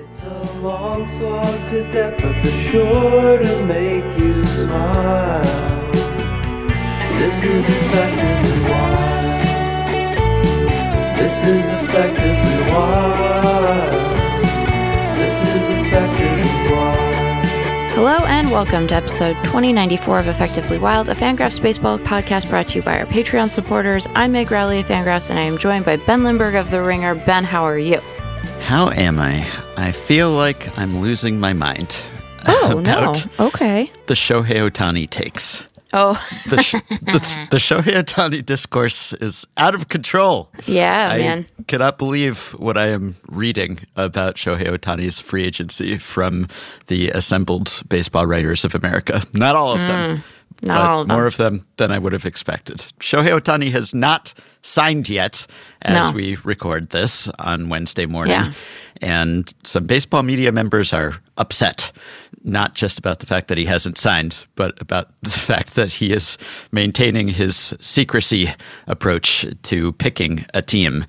It's a long slog to death, but the sure to make you smile. This is effectively wild. This is effectively wild. This is effectively wild. Hello and welcome to episode 2094 of Effectively Wild, a Fangraphs baseball podcast brought to you by our Patreon supporters. I'm Meg Rowley of Fangraphs, and I am joined by Ben Lindbergh of The Ringer. Ben, how are you? How am I? I feel like I'm losing my mind. Oh, no. Okay. The Shohei Ohtani takes. Oh, The, sh- the, the Shohei Ohtani discourse is out of control. yeah, I man. cannot believe what I am reading about Shohei Ohtani's free agency from the assembled baseball writers of America. Not all of them, Hmm. not all of them. more of them than I would have expected. Shohei Ohtani has not signed yet as No. we record this on Wednesday morning. Yeah. And some baseball media members are upset, not just about the fact that he hasn't signed, but about the fact that he is maintaining his secrecy approach to picking a team.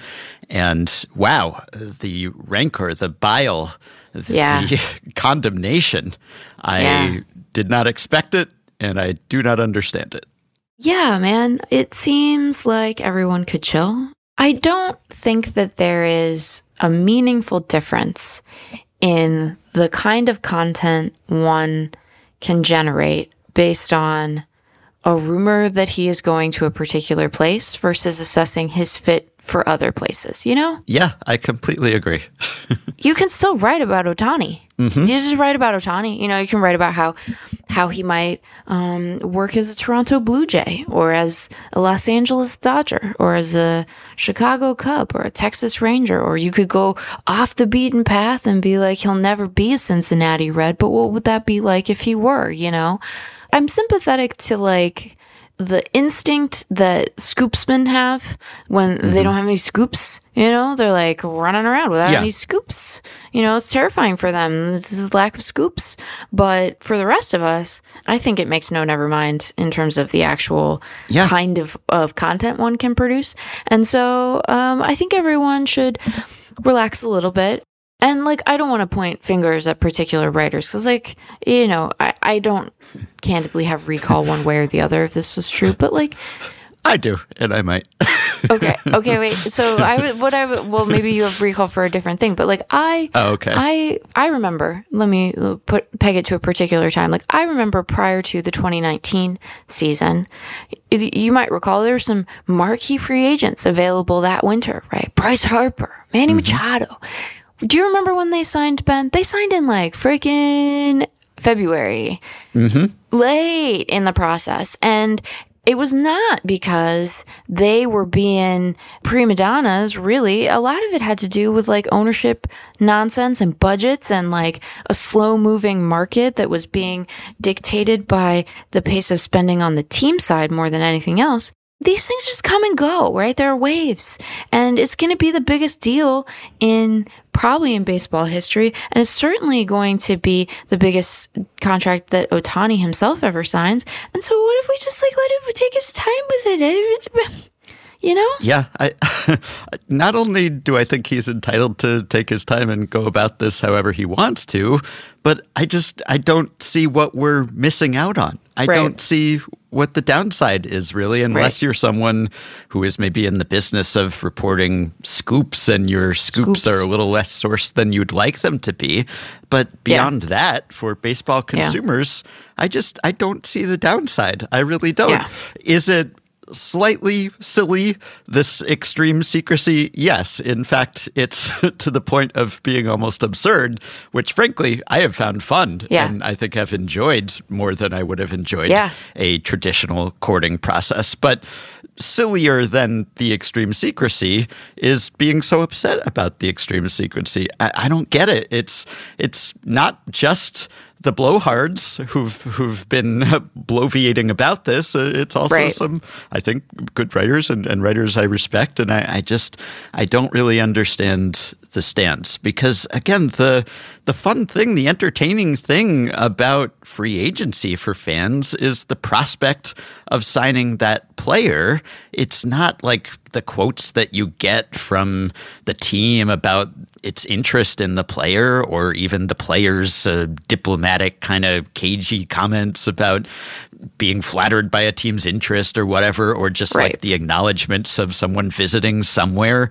And wow, the rancor, the bile, the, Yeah. the condemnation. I Yeah. did not expect it, and I do not understand it. Yeah, man. It seems like everyone could chill. I don't think that there is a meaningful difference in the kind of content one can generate based on a rumor that he is going to a particular place versus assessing his fit for other places. You know, Yeah, I completely agree. you can still write about Ohtani. You just write about Ohtani. You know, you can write about how how he might um, work as a Toronto Blue Jay or as a Los Angeles Dodger or as a Chicago Cub or a Texas Ranger. Or you could go off the beaten path and be like, he'll never be a Cincinnati Red, but what would that be like if he were? You know, I'm sympathetic to like the instinct that scoopsmen have when they don't have any scoops, you know, they're like running around without Yeah. any scoops. You know, it's terrifying for them. This is lack of scoops. But for the rest of us, I think it makes no never mind in terms of the actual Yeah. kind of, of content one can produce. And so um, I think everyone should relax a little bit. And like, I don't want to point fingers at particular writers because, like, you know, I, I don't candidly have recall one way or the other if this was true. But like, I do, and I might. okay, okay, wait. So I would, what I would, well, maybe you have recall for a different thing, but like I, Oh, okay. I, I remember. Let me put peg it to a particular time. Like I remember prior to the 2019 season, you might recall there were some marquee free agents available that winter, right? Bryce Harper, Manny mm-hmm. Machado. Do you remember when they signed Ben? They signed in like freaking February mm-hmm. late in the process. And it was not because they were being prima donnas, really. A lot of it had to do with like ownership nonsense and budgets and like a slow moving market that was being dictated by the pace of spending on the team side more than anything else. These things just come and go, right? There are waves. And it's going to be the biggest deal in probably in baseball history. And it's certainly going to be the biggest contract that Ohtani himself ever signs. And so what if we just like let him take his time with it? You know? Yeah, I not only do I think he's entitled to take his time and go about this however he wants to, but I just I don't see what we're missing out on. I Right. don't see what the downside is really unless Right. you're someone who is maybe in the business of reporting scoops and your scoops, Scoops. are a little less sourced than you'd like them to be. But beyond that, for baseball consumers, I just I don't see the downside. I really don't. Yeah. Is it slightly silly, this extreme secrecy? Yes. In fact, it's to the point of being almost absurd, which frankly I have found fun Yeah. and I think I've enjoyed more than I would have enjoyed Yeah. a traditional courting process. But sillier than the extreme secrecy is being so upset about the extreme secrecy. I, I don't get it. It's it's not just the blowhards who've who've been bloviating about this. Uh, It's also Right. some, I think, good writers and, and writers I respect. And I, I just I don't really understand the stance because again the the fun thing the entertaining thing about free agency for fans is the prospect of signing that player it's not like the quotes that you get from the team about its interest in the player or even the player's uh, diplomatic kind of cagey comments about being flattered by a team's interest or whatever, or just Right. like the acknowledgments of someone visiting somewhere.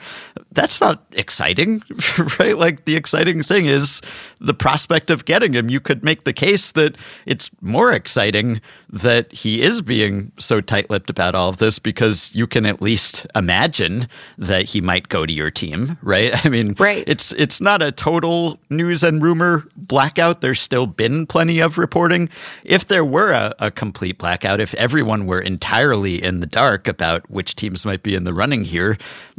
That's not exciting, right? Like the exciting thing is the prospect of getting him. You could make the case that it's more exciting that he is being so tight lipped about all of this because you can at least imagine that he might go to your team, right? I mean, Right. it's it's not a total news and rumor blackout. There's still been plenty of reporting. If there were a, a complete blackout, if everyone were entirely in the dark about which teams might be in the running here,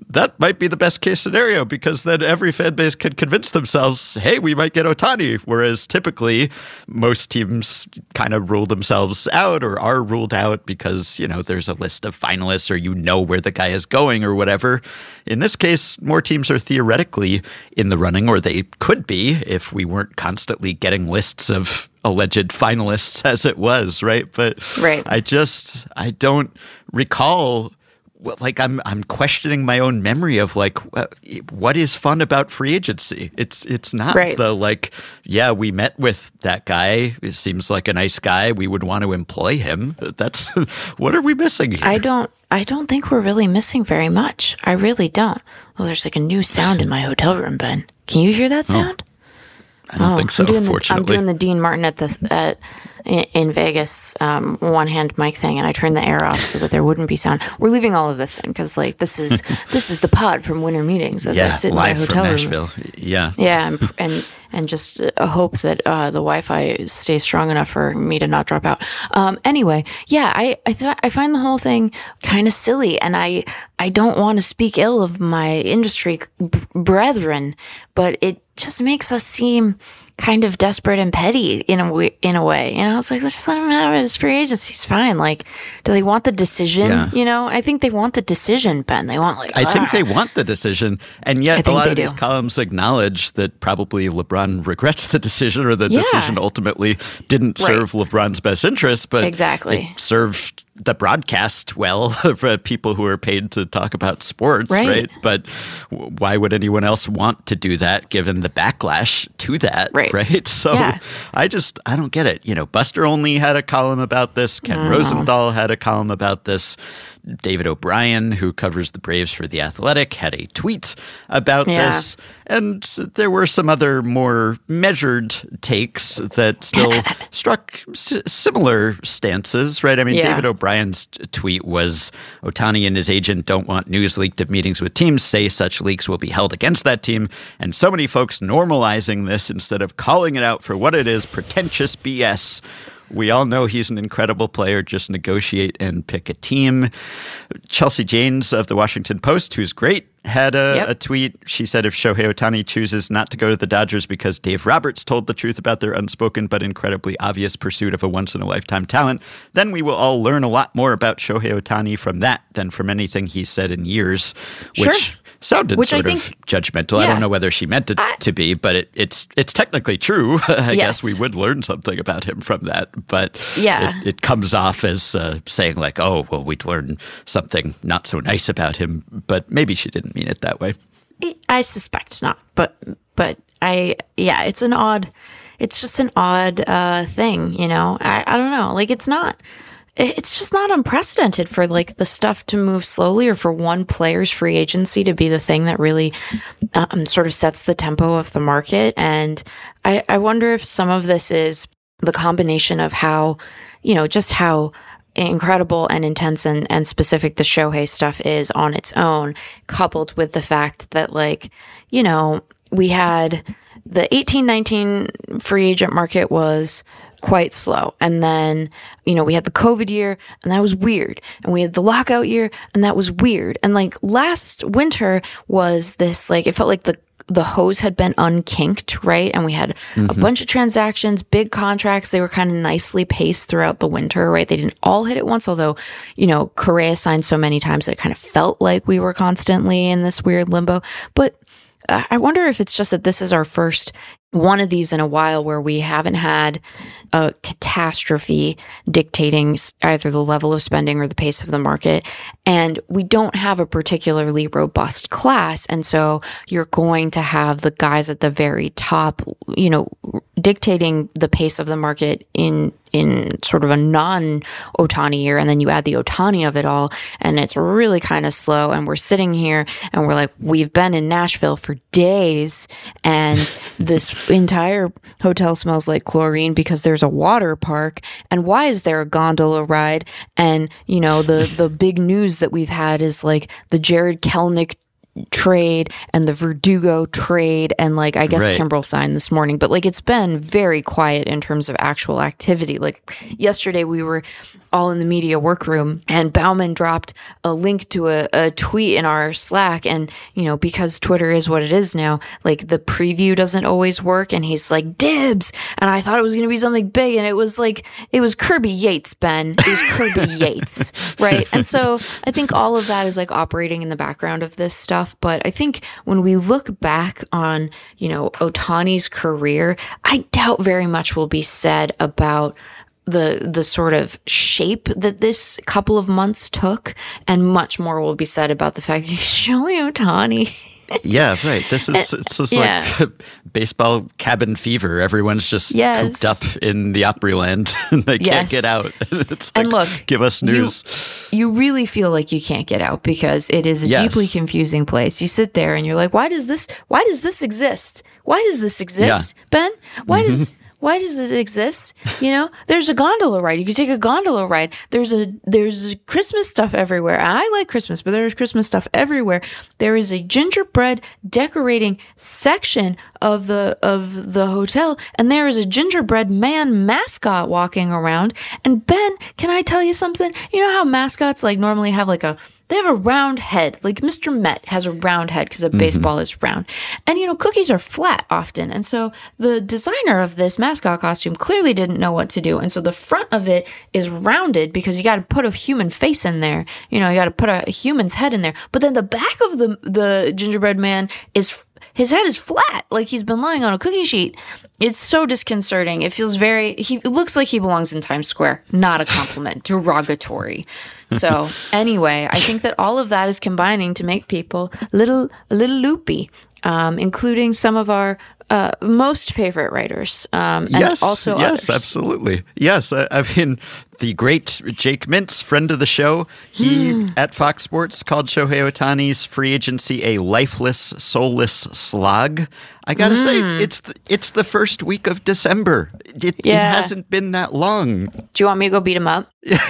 that might be the best case scenario because then every fan base could convince themselves, hey, we might get Ohtani. Whereas typically most teams kind of rule themselves out or are ruled out because, you know, there's a list of finalists or you know where the guy is going or whatever. In this case, more teams are theoretically in the running, or they could be if we weren't constantly getting lists of alleged finalists as it was, right? But Right. I just I don't recall like I'm I'm questioning my own memory of like what, is fun about free agency. It's it's not Right. the like yeah we met with that guy. It seems like a nice guy. We would want to employ him. That's what are we missing here? I don't I don't think we're really missing very much. I really don't. Well, there's like a new sound in my hotel room, Ben. Can you hear that oh. sound? I don't think so. I'm doing, the, I'm doing the Dean Martin at the at, in, Vegas um, one hand mic thing, and I turned the air off so that there wouldn't be sound. We're leaving all of this in because like this is this is the pod from winter meetings as I sit in my hotel room. Nashville. Yeah, Yeah, and and, and just uh, hope that uh, the Wi-Fi stays strong enough for me to not drop out. Um, anyway, yeah, I I, th- I find the whole thing kind of silly, and I I don't want to speak ill of my industry b- brethren, but it just makes us seem kind of desperate and petty in a w- in a way. You know, it's like let's just let him have his free agency. He's fine. Like, do they want the decision? Yeah. You know, I think they want the decision, Ben. They want like I think "Ah." they want the decision, and yet a lot of these do. columns acknowledge that probably LeBron regrets the decision, or the Yeah. decision ultimately didn't Right. serve LeBron's best interest, but Exactly. served the broadcast well for people who are paid to talk about sports, Right. right? But w- why would anyone else want to do that given the backlash to that, Right. right? So Yeah. I just I don't get it. You know, Buster Olney had a column about this. Ken Rosenthal had a column about this. David O'Brien, who covers the Braves for the Athletic, had a tweet about Yeah. this. And there were some other more measured takes that still struck s- similar stances, right? I mean, Yeah. David O'Brien's tweet was Ohtani and his agent don't want news leaked at meetings with teams, say such leaks will be held against that team. And so many folks normalizing this instead of calling it out for what it is pretentious BS. We all know he's an incredible player. Just negotiate and pick a team. Chelsea Janes of the Washington Post, who's great, had a, Yep. a tweet. She said if Shohei Ohtani chooses not to go to the Dodgers because Dave Roberts told the truth about their unspoken but incredibly obvious pursuit of a once in a lifetime talent, then we will all learn a lot more about Shohei Ohtani from that than from anything he said in years, which Sure. Sounded Which I sort of think- judgmental. I don't know whether she meant it I- to be, but it, it's it's technically true. I guess we would learn something about him from that, but Yeah. it, it comes off as uh, saying like, "Oh, well, we'd learn something not so nice about him," but maybe she didn't mean it that way. I suspect not, but but I yeah, it's an odd, it's just an odd uh, thing, you know. I I don't know, like it's not. It- It's just not unprecedented for like the stuff to move slowly, or for one player's free agency to be the thing that really um, sort of sets the tempo of the market. And I, I wonder if some of this is the combination of how, you know, just how incredible and intense and, and specific the Shohei stuff is on its own, coupled with the fact that, like, you know, we had the eighteen nineteen free agent market was quite slow. And then, you know, we had the COVID year and that was weird. And we had the lockout year and that was weird. And like last winter was this, like, it felt like the the hose had been unkinked, right? And we had a mm-hmm. bunch of transactions, big contracts. They were kind of nicely paced throughout the winter, right? They didn't all hit at once, although, you know, Correa signed so many times that it kind of felt like we were constantly in this weird limbo. But uh, I wonder if it's just that this is our first one of these in a while where we haven't had a catastrophe dictating either the level of spending or the pace of the market. And we don't have a particularly robust class. And so you're going to have the guys at the very top, you know, dictating the pace of the market in in sort of a non Ohtani year, and then you add the Ohtani of it all, and it's really kind of slow. And we're sitting here and we're like, we've been in Nashville for days, and this entire hotel smells like chlorine because there's a water park. And why is there a gondola ride? And you know, the the big news that we've had is like the Jarred Kelenic trade and the Verdugo trade and like I guess right. Kimbrel signed this morning, but like it's been very quiet in terms of actual activity. Like yesterday we were all in the media workroom and Baumann dropped a link to a, a tweet in our Slack and you know because Twitter is what it is now, like the preview doesn't always work and he's like dibs and I thought it was going to be something big and it was like it was Kirby Yates, Ben. It was Kirby Yates, right? And so I think all of that is like operating in the background of this stuff But I think when we look back on, you know, Ohtani's career, I doubt very much will be said about the the sort of shape that this couple of months took, and much more will be said about the fact that Shohei Ohtani. Yeah, right. This is it's just yeah. like baseball cabin fever. Everyone's just yes. cooped up in the Opryland and they yes. can't get out. it's and look, give us news. You, you, really feel like you can't get out because it is a yes. deeply confusing place. You sit there and you're like, why does this? Why does this exist? Why does this exist, yeah. Ben? Why mm-hmm. does why does it exist? You know, there's a gondola ride. You could take a gondola ride. There's a there's Christmas stuff everywhere. I like Christmas, but there's Christmas stuff everywhere. There is a gingerbread decorating section of the of the hotel, and there is a gingerbread man mascot walking around. And Ben, can I tell you something? You know how mascots like normally have like a they have a round head. Like Mr. Met has a round head because a mm-hmm. baseball is round. And, you know, cookies are flat often. And so the designer of this mascot costume clearly didn't know what to do. And so the front of it is rounded because you got to put a human face in there. You know, you got to put a, a human's head in there. But then the back of the, the gingerbread man is his head is flat, like he's been lying on a cookie sheet. It's so disconcerting. It feels very. He looks like he belongs in Times Square. Not a compliment, derogatory. So anyway, I think that all of that is combining to make people a little a little loopy, um, including some of our uh, most favorite writers. Um, and yes, also yes, others. absolutely. Yes, I, I, mean the great Jake Mintz, friend of the show. He mm. at Fox Sports called Shohei Ohtani's free agency a lifeless, soulless slog. I gotta mm. say, it's the, it's the first week of December. It, yeah. it, hasn't been that long. Do you want me to go beat him up? I'm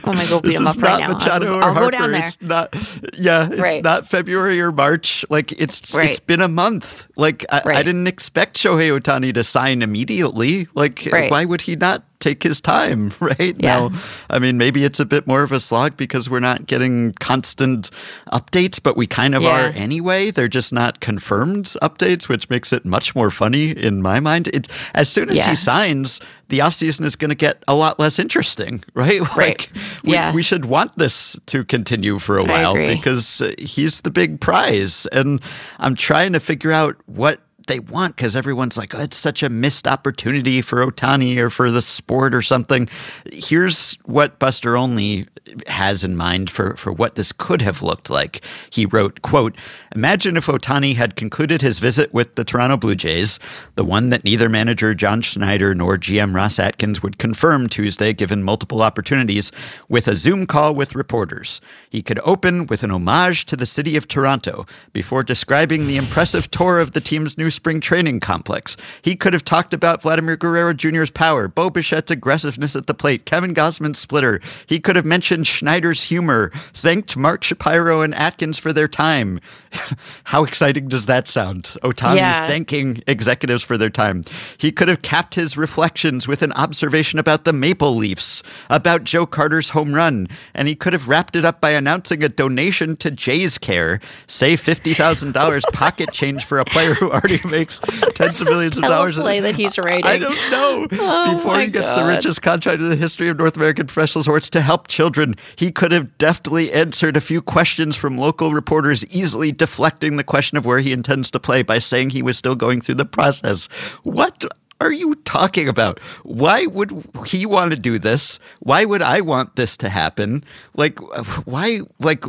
gonna go beat him up right now. Machado I'll, I'll go down there. It's not, yeah, it's right. not February or March. Like it's right. it's been a month. Like I, right. I didn't expect Shohei Ohtani to sign immediately. Like why would he not take his time, right? Yeah. Now, I mean, maybe it's a bit more of a slog because we're not getting constant updates, but we kind of yeah. are anyway. They're just not confirmed updates, which makes it much more funny in my mind. It, as soon as yeah. he signs, the offseason is going to get a lot less interesting, right? Right. We, yeah. we should want this to continue for a while because he's the big prize. And I'm trying to figure out what they want because everyone's like, oh, it's such a missed opportunity for Ohtani or for the sport or something. Here's what Buster Olney has in mind for, for what this could have looked like. He wrote, quote, Imagine if Ohtani had concluded his visit with the Toronto Blue Jays, the one that neither manager John Schneider nor GM Ross Atkins would confirm Tuesday given multiple opportunities, with a Zoom call with reporters. He could open with an homage to the city of Toronto before describing the impressive tour of the team's new spring training complex. He could have talked about Vladimir Guerrero Jr.'s power, Bo Bichette's aggressiveness at the plate, Kevin Gausman's splitter. He could have mentioned Schneider's humor, thanked Mark Shapiro and Atkins for their time. How exciting does that sound? Ohtani yeah. thanking executives for their time. He could have capped his reflections with an observation about the Maple Leafs, about Joe Carter's home run, and he could have wrapped it up by announcing a donation to Jays Care, say $50,000 pocket change for a player who already makes tens of millions of dollars. Play that he's writing. I don't know. Oh Before he gets the richest contract in the history of North American professional sports to help children, he could have deftly answered a few questions from local reporters, easily deflecting the question of where he intends to play by saying he was still going through the process. What? Are you talking about? Why would he want to do this? Why would I want this to happen? Like, why? Like,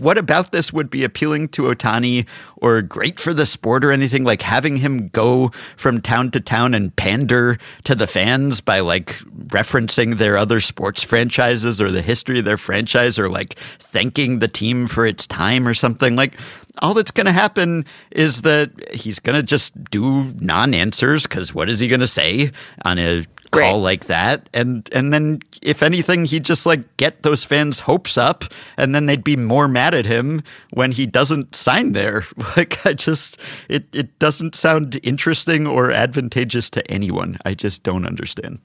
what about this would be appealing to Ohtani or great for the sport or anything? Like having him go from town to town and pander to the fans by like referencing their other sports franchises or the history of their franchise or like thanking the team for its time or something. Like, all that's going to happen is that he's going to just do non-answers because what is he going to say on a call Right. like that? And and then if anything, he'd just like get those fans' hopes up, and then they'd be more mad at him when he doesn't sign there. Like I just it it doesn't sound interesting or advantageous to anyone. I just don't understand.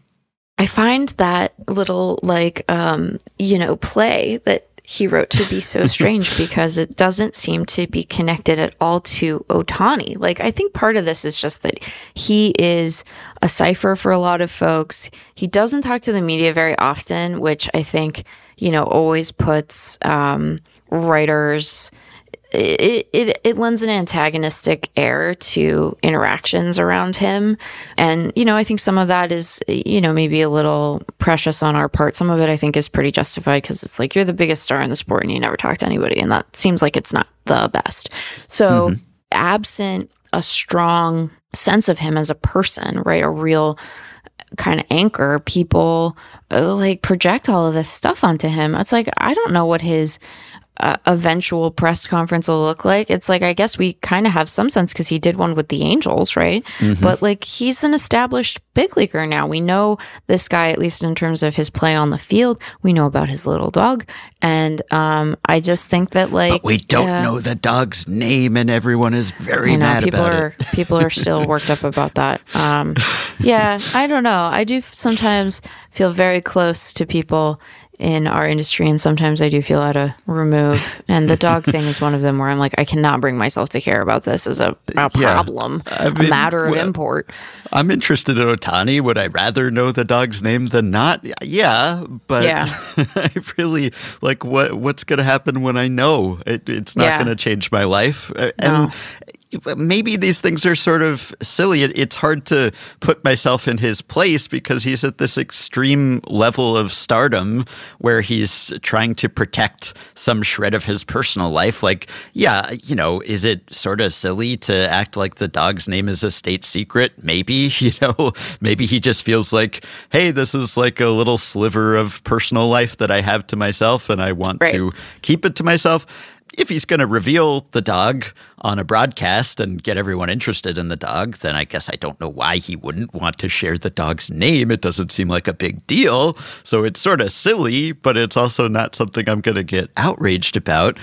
I find that little like um, you know play that he wrote to be so strange because it doesn't seem to be connected at all to Ohtani. Like I think part of this is just that he is a cipher for a lot of folks. He doesn't talk to the media very often, which I think you know always puts um, writers it, it it lends an antagonistic air to interactions around him. And you know i think some of that is you know maybe a little precious on our part. Some of it i think is pretty justified because it's like you're the biggest star in the sport and you never talk to anybody and that seems like it's not the best. So absent a strong sense of him as a person right a real kind of anchor people uh, like project all of this stuff onto him. It's like i don't know what his uh, eventual press conference will look like. It's like I guess we kind of have some sense because he did one with the Angels, right? But like he's an established big leaguer now. We know this guy at least in terms of his play on the field. We know about his little dog, and um, I just think that like But we don't yeah, know the dog's name, and everyone is very I know mad people about are it. people are still worked up about that. Um, yeah, I don't know. I do sometimes feel very close to people in our industry, and sometimes I do feel out of remove. And the dog thing is one of them where I'm like, I cannot bring myself to care about this as a, a Yeah. problem, a mean, matter of well- import. I'm interested in Ohtani. Would I rather know the dog's name than not? Yeah, but Yeah. I really like what what's going to happen when I know it, it's not Yeah. going to change my life. Uh, And maybe these things are sort of silly. It's hard to put myself in his place because he's at this extreme level of stardom where he's trying to protect some shred of his personal life. Like, yeah, you know, is it sort of silly to act like the dog's name is a state secret? Maybe, you know, maybe he just feels like, hey, this is like a little sliver of personal life that I have to myself and I want Right. to keep it to myself. If he's going to reveal the dog on a broadcast and get everyone interested in the dog, then I guess I don't know why he wouldn't want to share the dog's name. It doesn't seem like a big deal. So it's sort of silly, but it's also not something I'm going to get outraged about.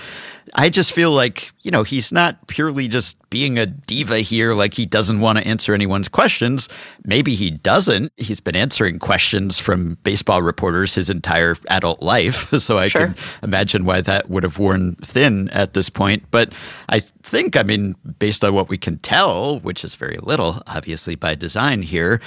I just feel like, you know, he's not purely just being a diva here, like he doesn't want to answer anyone's questions. Maybe he doesn't. He's been answering questions from baseball reporters his entire adult life. So I Sure. can imagine why that would have worn thin at this point. But I think, I mean, based on what we can tell, which is very little, obviously by design here,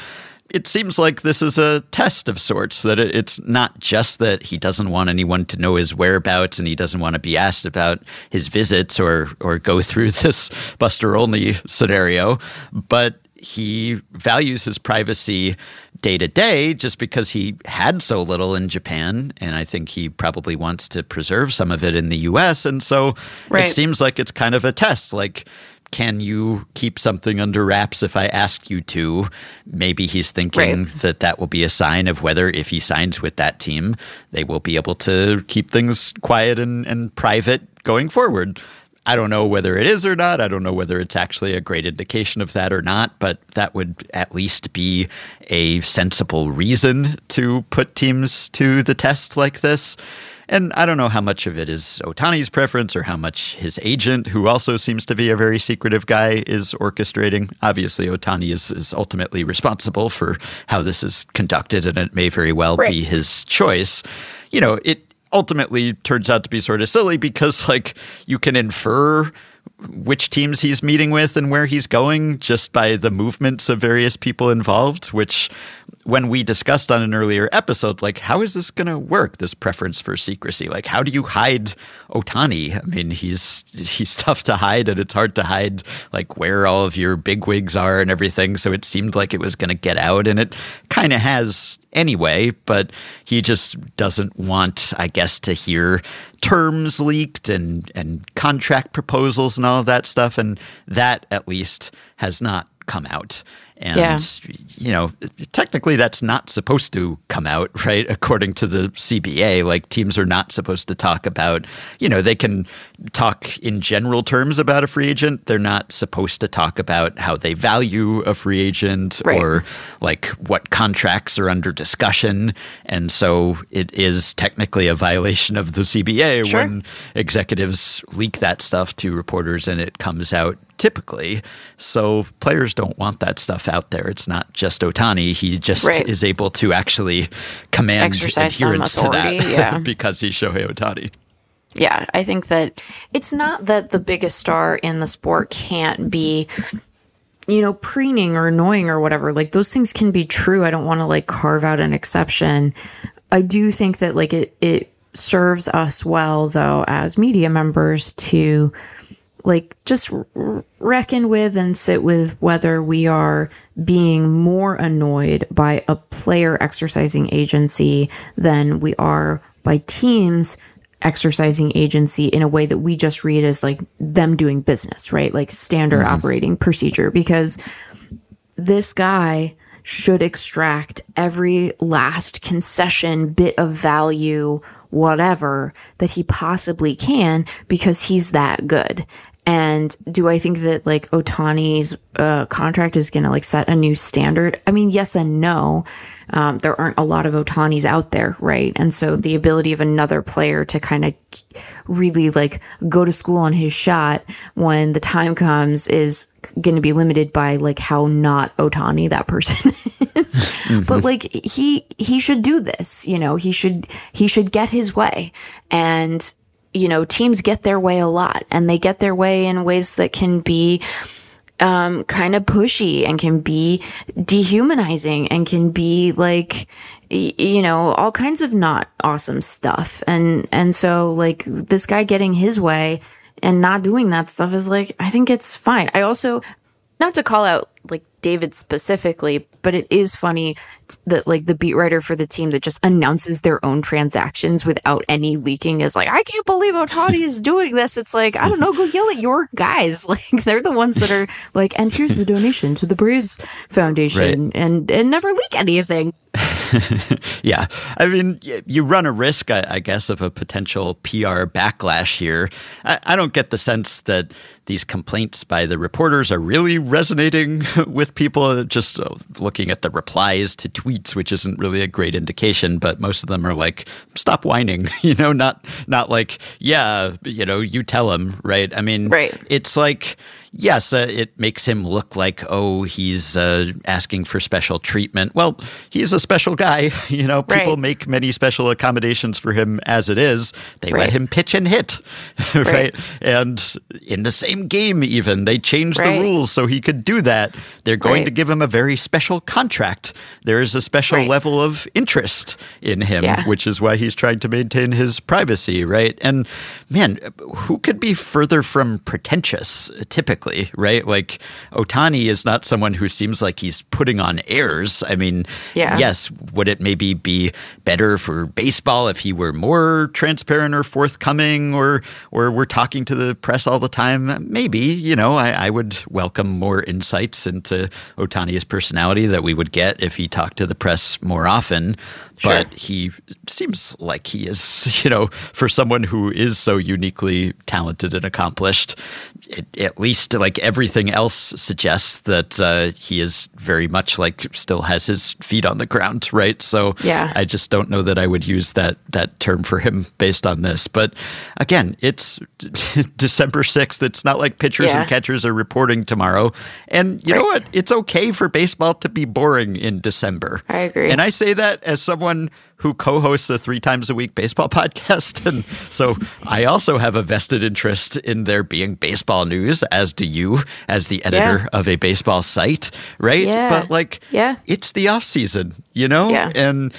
it seems like this is a test of sorts that it's not just that he doesn't want anyone to know his whereabouts and he doesn't want to be asked about his visits or or go through this Buster Olney scenario but he values his privacy day to day just because he had so little in Japan and I think he probably wants to preserve some of it in the US and so Right. it seems like it's kind of a test like can you keep something under wraps if I ask you to? Maybe he's thinking Right. that that will be a sign of whether, if he signs with that team, they will be able to keep things quiet and, and private going forward. I don't know whether it is or not. I don't know whether it's actually a great indication of that or not, but that would at least be a sensible reason to put teams to the test like this. And I don't know how much of it is Ohtani's preference or how much his agent, who also seems to be a very secretive guy, is orchestrating. Obviously, Ohtani is, is ultimately responsible for how this is conducted, and it may very well Right. be his choice. You know, it ultimately turns out to be sort of silly because, like, you can infer which teams he's meeting with and where he's going just by the movements of various people involved, which when we discussed on an earlier episode, like, how is this going to work? This preference for secrecy, like, how do you hide Ohtani? I mean, he's he's tough to hide, and it's hard to hide like where all of your bigwigs are and everything. So it seemed like it was going to get out, and it kind of has anyway. But he just doesn't want, I guess, to hear terms leaked and and contract proposals and all of that stuff, and that at least has not come out. And, Yeah. you know, technically that's not supposed to come out, right? According to the CBA, like teams are not supposed to talk about, you know, they can talk in general terms about a free agent. They're not supposed to talk about how they value a free agent Right. or like what contracts are under discussion. And so it is technically a violation of the CBA Sure. when executives leak that stuff to reporters and it comes out typically. So players don't want that stuff out there. It's not just Ohtani. He just Right. is able to actually command Exercise adherence to that yeah. because he's Shohei Ohtani. Yeah, I think that it's not that the biggest star in the sport can't be, you know, preening or annoying or whatever. Like those things can be true. I don't want to like carve out an exception. I do think that like it it serves us well though as media members to like just reckon with and sit with whether we are being more annoyed by a player exercising agency than we are by teams exercising agency in a way that we just read as like them doing business, right? Like standard mm-hmm. operating procedure because this guy should extract every last concession, bit of value, whatever that he possibly can because he's that good. And do I think that like Ohtani's uh, contract is going to like set a new standard? I mean, yes and no. Um, there aren't a lot of Ohtanis out there, right? And so the ability of another player to kind of really like go to school on his shot when the time comes is going to be limited by like how not Ohtani that person is. But like he he should do this, you know, he should he should get his way. And you know, teams get their way a lot and they get their way in ways that can be um, kind of pushy and can be dehumanizing and can be like you know all kinds of not awesome stuff. And and so like this guy getting his way and not doing that stuff is like i think it's fine. I also not to call out like David specifically, but it is funny that like the beat writer for the team that just announces their own transactions without any leaking is like, I can't believe Ohtani is doing this. It's like, I don't know, go yell at your guys. Like they're the ones that are like, and here's the donation to the Braves Foundation Right. and and never leak anything. Yeah. I mean, you run a risk, I, I guess, of a potential PR backlash here. I, I don't get the sense that these complaints by the reporters are really resonating with people. Just uh, looking at the replies to tweets, which isn't really a great indication, but most of them are like, stop whining, you know, not, not like, yeah, you know, you tell them," right? I mean, Right. it's like yes uh, it makes him look like oh he's uh, asking for special treatment well he's a special guy you know people Right. make many special accommodations for him as it is they let him pitch and hit right? and in the same game even they changed Right. the rules so he could do that they're going Right. to give him a very special contract there is a special Right. level of interest in him Yeah. which is why he's trying to maintain his privacy, right? And man, who could be further from pretentious typically, right? Like Ohtani is not someone who seems like he's putting on airs. I mean, Yeah. yes, would it maybe be better for baseball if he were more transparent or forthcoming or or we're talking to the press all the time? Maybe, you know, I, I would welcome more insights into Ohtani's personality that we would get if he talked to the press more often. Sure. But he seems like he is, you know, for someone who is so uniquely talented and accomplished, it, at least like everything else suggests that uh, he is very much like still has his feet on the ground, right? So Yeah. I just don't know that I would use that that term for him based on this. But again, it's December sixth. It's not like pitchers Yeah. and catchers are reporting tomorrow. And you know what? It's okay for baseball to be boring in December. I agree. And I say that as someone who co-hosts a three times a week baseball podcast, and so I also have a vested interest in there being baseball news, as do you, as the editor Yeah. of a baseball site, right? Yeah. But like, Yeah. it's the off season, you know, Yeah. and.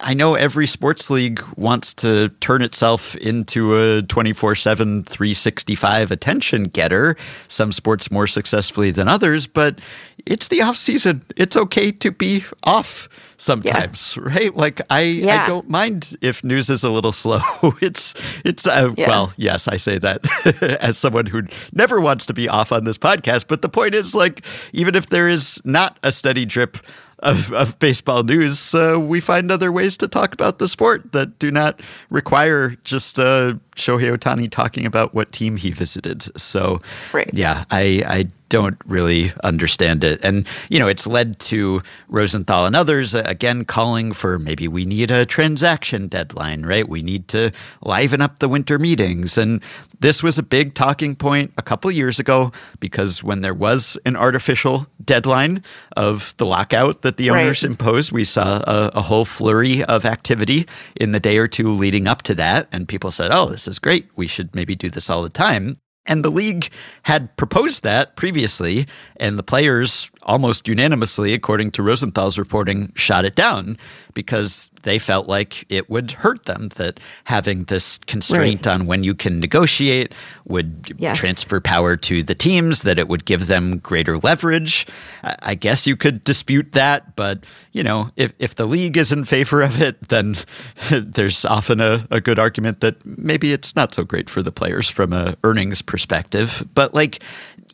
I know every sports league wants to turn itself into a 24 7, 365 attention getter, some sports more successfully than others, but it's the off season. It's okay to be off sometimes, right? Like I, I don't mind if news is a little slow. it's, it's, uh, Yeah. well, yes, I say that as someone who never wants to be off on this podcast. But the point is, like, even if there is not a steady drip of, of baseball news, uh, we find other ways to talk about the sport that do not require just uh, Shohei Ohtani talking about what team he visited. So, Right. yeah, I, I don't really understand it. And, you know, it's led to Rosenthal and others, uh, again, calling for maybe we need a transaction deadline, right? We need to liven up the winter meetings. And this was a big talking point a couple of years ago because when there was an artificial deadline of the lockout that the Right. owners imposed, we saw a, a whole flurry of activity in the day or two leading up to that. And people said, oh, this is great. We should maybe do this all the time. And the league had proposed that previously, and the players almost unanimously, according to Rosenthal's reporting, shot it down because they felt like it would hurt them that having this constraint on when you can negotiate would Yes. transfer power to the teams, that it would give them greater leverage. I I guess you could dispute that, but you know, if, if the league is in favor of it, then there's often a, a good argument that maybe it's not so great for the players from a earnings perspective. But like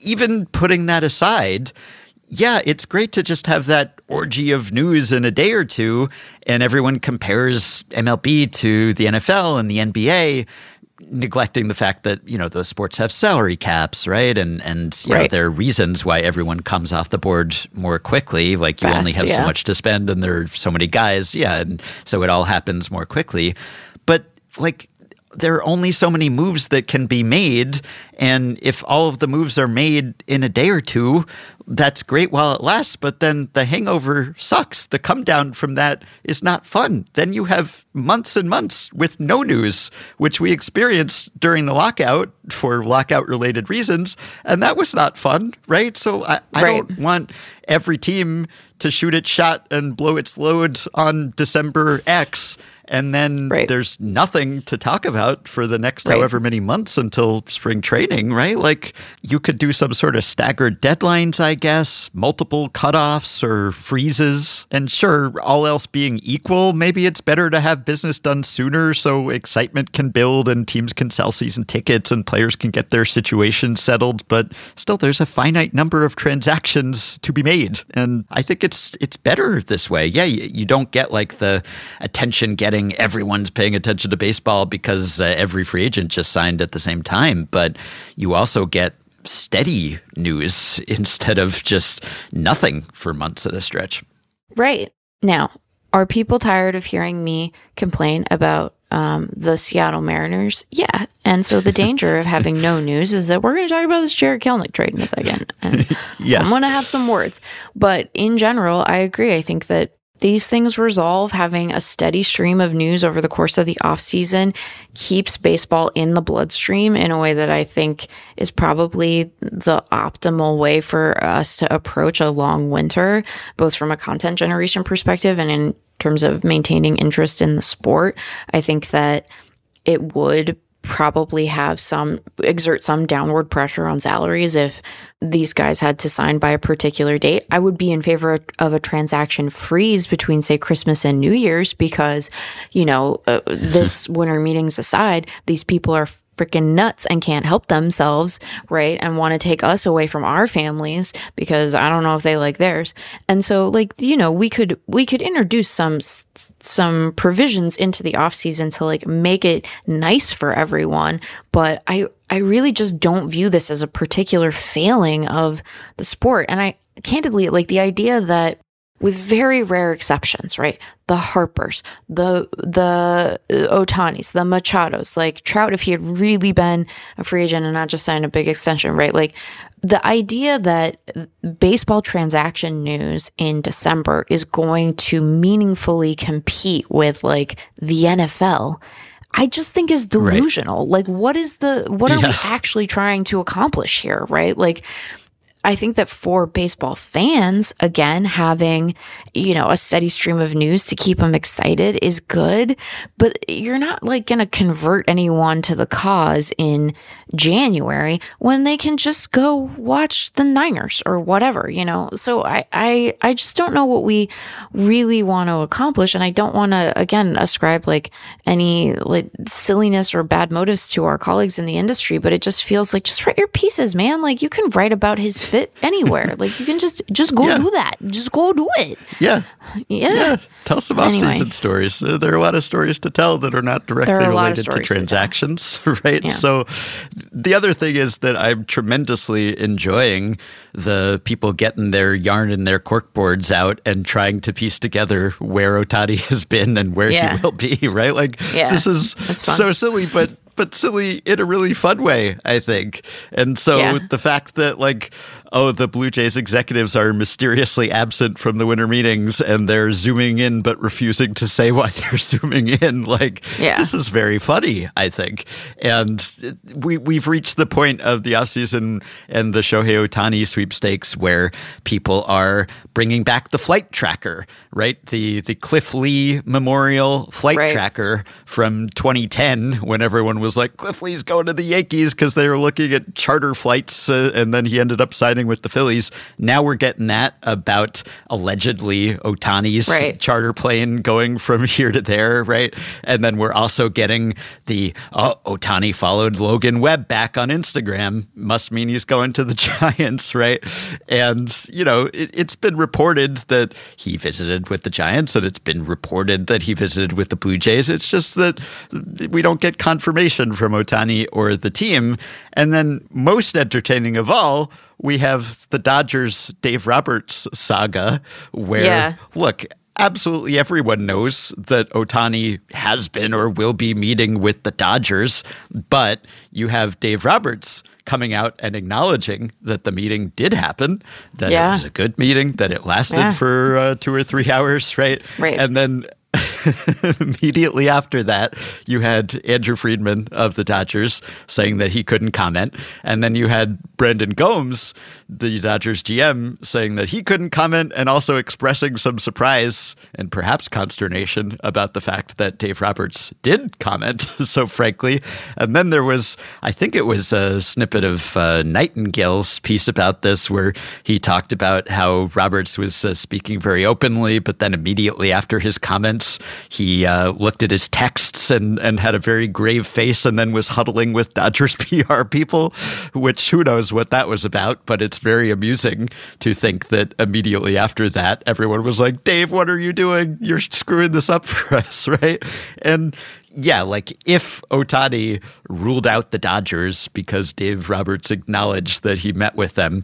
even putting that aside, yeah, it's great to just have that orgy of news in a day or two, and everyone compares MLB to the NFL and the NBA, neglecting the fact that you know those sports have salary caps, right? And and you know there are reasons why everyone comes off the board more quickly. Like you only Fast, have so much to spend, and there are so many guys, yeah, and so it all happens more quickly. But like there are only so many moves that can be made. And if all of the moves are made in a day or two, that's great while it lasts. But then the hangover sucks. The come down from that is not fun. Then you have months and months with no news, which we experienced during the lockout for lockout related reasons. And that was not fun, right? So I, I Right. don't want every team to shoot its shot and blow its load on December X. And then Right. there's nothing to talk about for the next Right. however many months until spring training, right? Like you could do some sort of staggered deadlines, I guess, multiple cutoffs or freezes. And sure, all else being equal, maybe it's better to have business done sooner so excitement can build and teams can sell season tickets and players can get their situation settled. But still, there's a finite number of transactions to be made. And I think it's it's better this way. Yeah, you, you don't get like the attention getting everyone's paying attention to baseball because uh, every free agent just signed at the same time, but you also get steady news instead of just nothing for months at a stretch. Right. Now, are people tired of hearing me complain about um, the Seattle Mariners? Yeah. And so the danger of having no news is that we're going to talk about this Jarred Kelenic trade in a second. And Yes. I'm going to have some words. But in general, I agree. I think that these things resolve having a steady stream of news over the course of the offseason keeps baseball in the bloodstream in a way that I think is probably the optimal way for us to approach a long winter, both from a content generation perspective and in terms of maintaining interest in the sport. I think that it would probably have some exert some downward pressure on salaries if these guys had to sign by a particular date. I would be in favor of, a transaction freeze between say Christmas and New Year's because you know uh, this winter meetings aside, these people are freaking nuts and can't help themselves, right? And want to take us away from our families because I don't know if they like theirs. And so like, you know, we could we could introduce some some provisions into the off season to like make it nice for everyone, but I I really just don't view this as a particular failing of the sport. And I candidly like the idea that with very rare exceptions, right? The Harpers, the the uh, Ohtanis, the Machados, like Trout, if he had really been a free agent and not just signed a big extension, right? Like the idea that baseball transaction news in December is going to meaningfully compete with like the NFL. I just think is delusional. Right. Like what is the what are yeah. we actually trying to accomplish here, right? Like I think that for baseball fans, again, having, you know, a steady stream of news to keep them excited is good, but you're not like going to convert anyone to the cause in January when they can just go watch the Niners or whatever, you know? So I, I, I just don't know what we really want to accomplish. And I don't want to, again, ascribe like any like silliness or bad motives to our colleagues in the industry, but it just feels like just write your pieces, man. Like you can write about his fit anywhere. like you can just just go yeah. do that. Just go do it. Yeah. Yeah. yeah. Tell some off-season anyway. stories. Uh, there are a lot of stories to tell that are not directly are related to transactions, to right? Yeah. So the other thing is that I'm tremendously enjoying the people getting their yarn and their corkboards out and trying to piece together where Ohtani has been and where he will be, right? Like this is so silly, but but silly in a really fun way, I think. And so yeah. the fact that like oh, the Blue Jays executives are mysteriously absent from the winter meetings and they're zooming in but refusing to say why they're zooming in. Like, yeah. this is very funny, I think. And we, we've reached the point of the offseason and the Shohei Ohtani sweepstakes where people are bringing back the flight tracker, right? The, the Cliff Lee Memorial flight right. tracker from 2010 when everyone was like, Cliff Lee's going to the Yankees because they were looking at charter flights uh, and then he ended up signing with the Phillies. Now we're getting that about allegedly Ohtani's right. charter plane going from here to there, right? And then we're also getting the oh, Ohtani followed Logan Webb back on Instagram. Must mean he's going to the Giants, right? And, you know, it, has been reported that he visited with the Giants and it's been reported that he visited with the Blue Jays. It's just that we don't get confirmation from Ohtani or the team. And then, most entertaining of all, we have the Dodgers Dave Roberts saga, where, yeah. look, absolutely everyone knows that Ohtani has been or will be meeting with the Dodgers, but you have Dave Roberts coming out and acknowledging that the meeting did happen, that yeah. it was a good meeting, that it lasted yeah. for uh, two or three hours, right? Right. And then immediately after that, you had Andrew Friedman of the Dodgers saying that he couldn't comment. And then you had Brandon Gomes, the Dodgers GM, saying that he couldn't comment and also expressing some surprise and perhaps consternation about the fact that Dave Roberts did comment so frankly. And then there was, I think it was a snippet of uh, Nightengale's piece about this where he talked about how Roberts was uh, speaking very openly, but then immediately after his he uh, looked at his texts and, and had a very grave face and then was huddling with Dodgers PR people, which who knows what that was about. But it's very amusing to think that immediately after that, everyone was like, Dave, what are you doing? You're screwing this up for us, right? And yeah, like if Ohtani ruled out the Dodgers because Dave Roberts acknowledged that he met with them,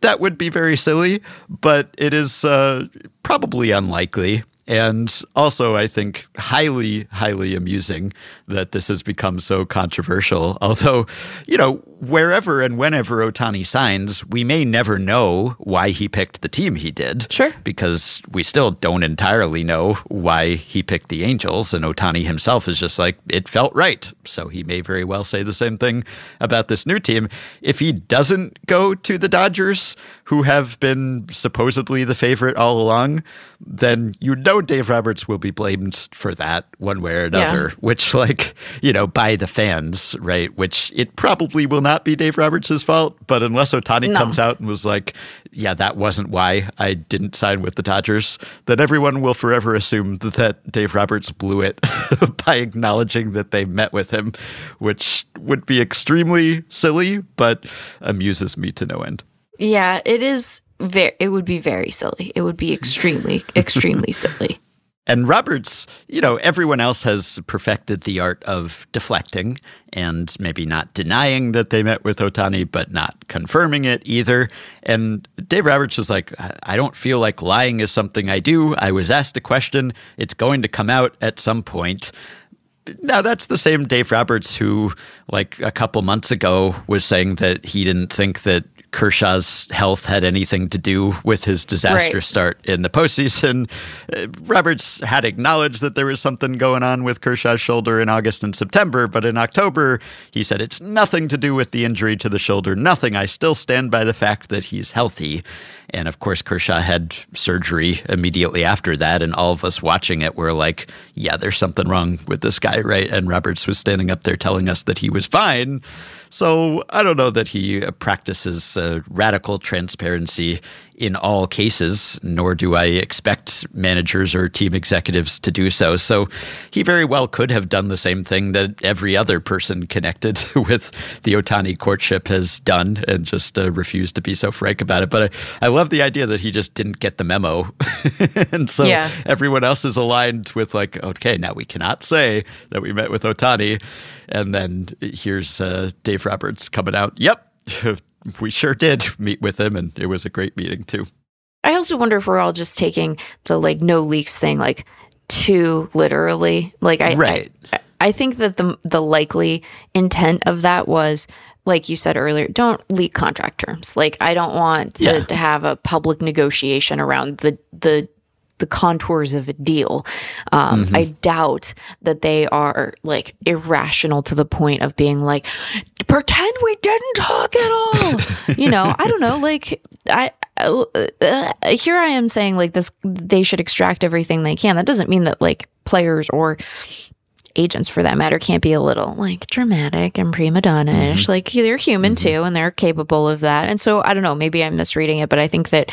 that would be very silly, but it is uh, probably unlikely. And also, I think highly, highly amusing that this has become so controversial. Although, you know, wherever and whenever Ohtani signs, we may never know why he picked the team he did. Sure. Because we still don't entirely know why he picked the Angels. And Ohtani himself is just like, it felt right. So he may very well say the same thing about this new team. If he doesn't go to the Dodgers, who have been supposedly the favorite all along, then you know Dave Roberts will be blamed for that one way or another, yeah. which, like, you know, by the fans, right? Which it probably will not be Dave Roberts' fault. But unless Ohtani no. comes out and was like, yeah, that wasn't why I didn't sign with the Dodgers, then everyone will forever assume that Dave Roberts blew it by acknowledging that they met with him, which would be extremely silly, but amuses me to no end. Yeah, it is very it would be very silly. It would be extremely extremely silly. And Roberts, you know, everyone else has perfected the art of deflecting and maybe not denying that they met with Ohtani, but not confirming it either. And Dave Roberts was like, I don't feel like lying is something I do. I was asked a question, it's going to come out at some point. Now, that's the same Dave Roberts who, like a couple months ago, was saying that he didn't think that Kershaw's health had anything to do with his disaster right. start in the postseason. Uh, Roberts had acknowledged that there was something going on with Kershaw's shoulder in August and September, but in October, he said it's nothing to do with the injury to the shoulder. Nothing. I still stand by the fact that he's healthy. And of course, Kershaw had surgery immediately after that. And all of us watching it were like, yeah, there's something wrong with this guy, right? And Roberts was standing up there telling us that he was fine. So I don't know that he practices uh, radical transparency in all cases, nor do I expect managers or team executives to do so. So he very well could have done the same thing that every other person connected with the Ohtani courtship has done and just uh, refused to be so frank about it. But I, I love the idea that he just didn't get the memo. and so yeah. everyone else is aligned with, like, okay, now we cannot say that we met with Ohtani. And then here's uh, Dave Roberts coming out. Yep, we sure did meet with him, and it was a great meeting too. I also wonder if we're all just taking the like no leaks thing like too literally. Like I, right. I, I think that the the likely intent of that was like you said earlier, don't leak contract terms. Like I don't want to, yeah. to have a public negotiation around the the the contours of a deal. Um, mm-hmm. I doubt that they are like irrational to the point of being like, pretend we didn't talk at all. you know, I don't know. Like, I, uh, uh, here I am saying like this, they should extract everything they can. That doesn't mean that like players or agents for that matter can't be a little like dramatic and prima donna-ish. Mm-hmm. Like they're human mm-hmm. too and they're capable of that. And so I don't know, maybe I'm misreading it, but I think that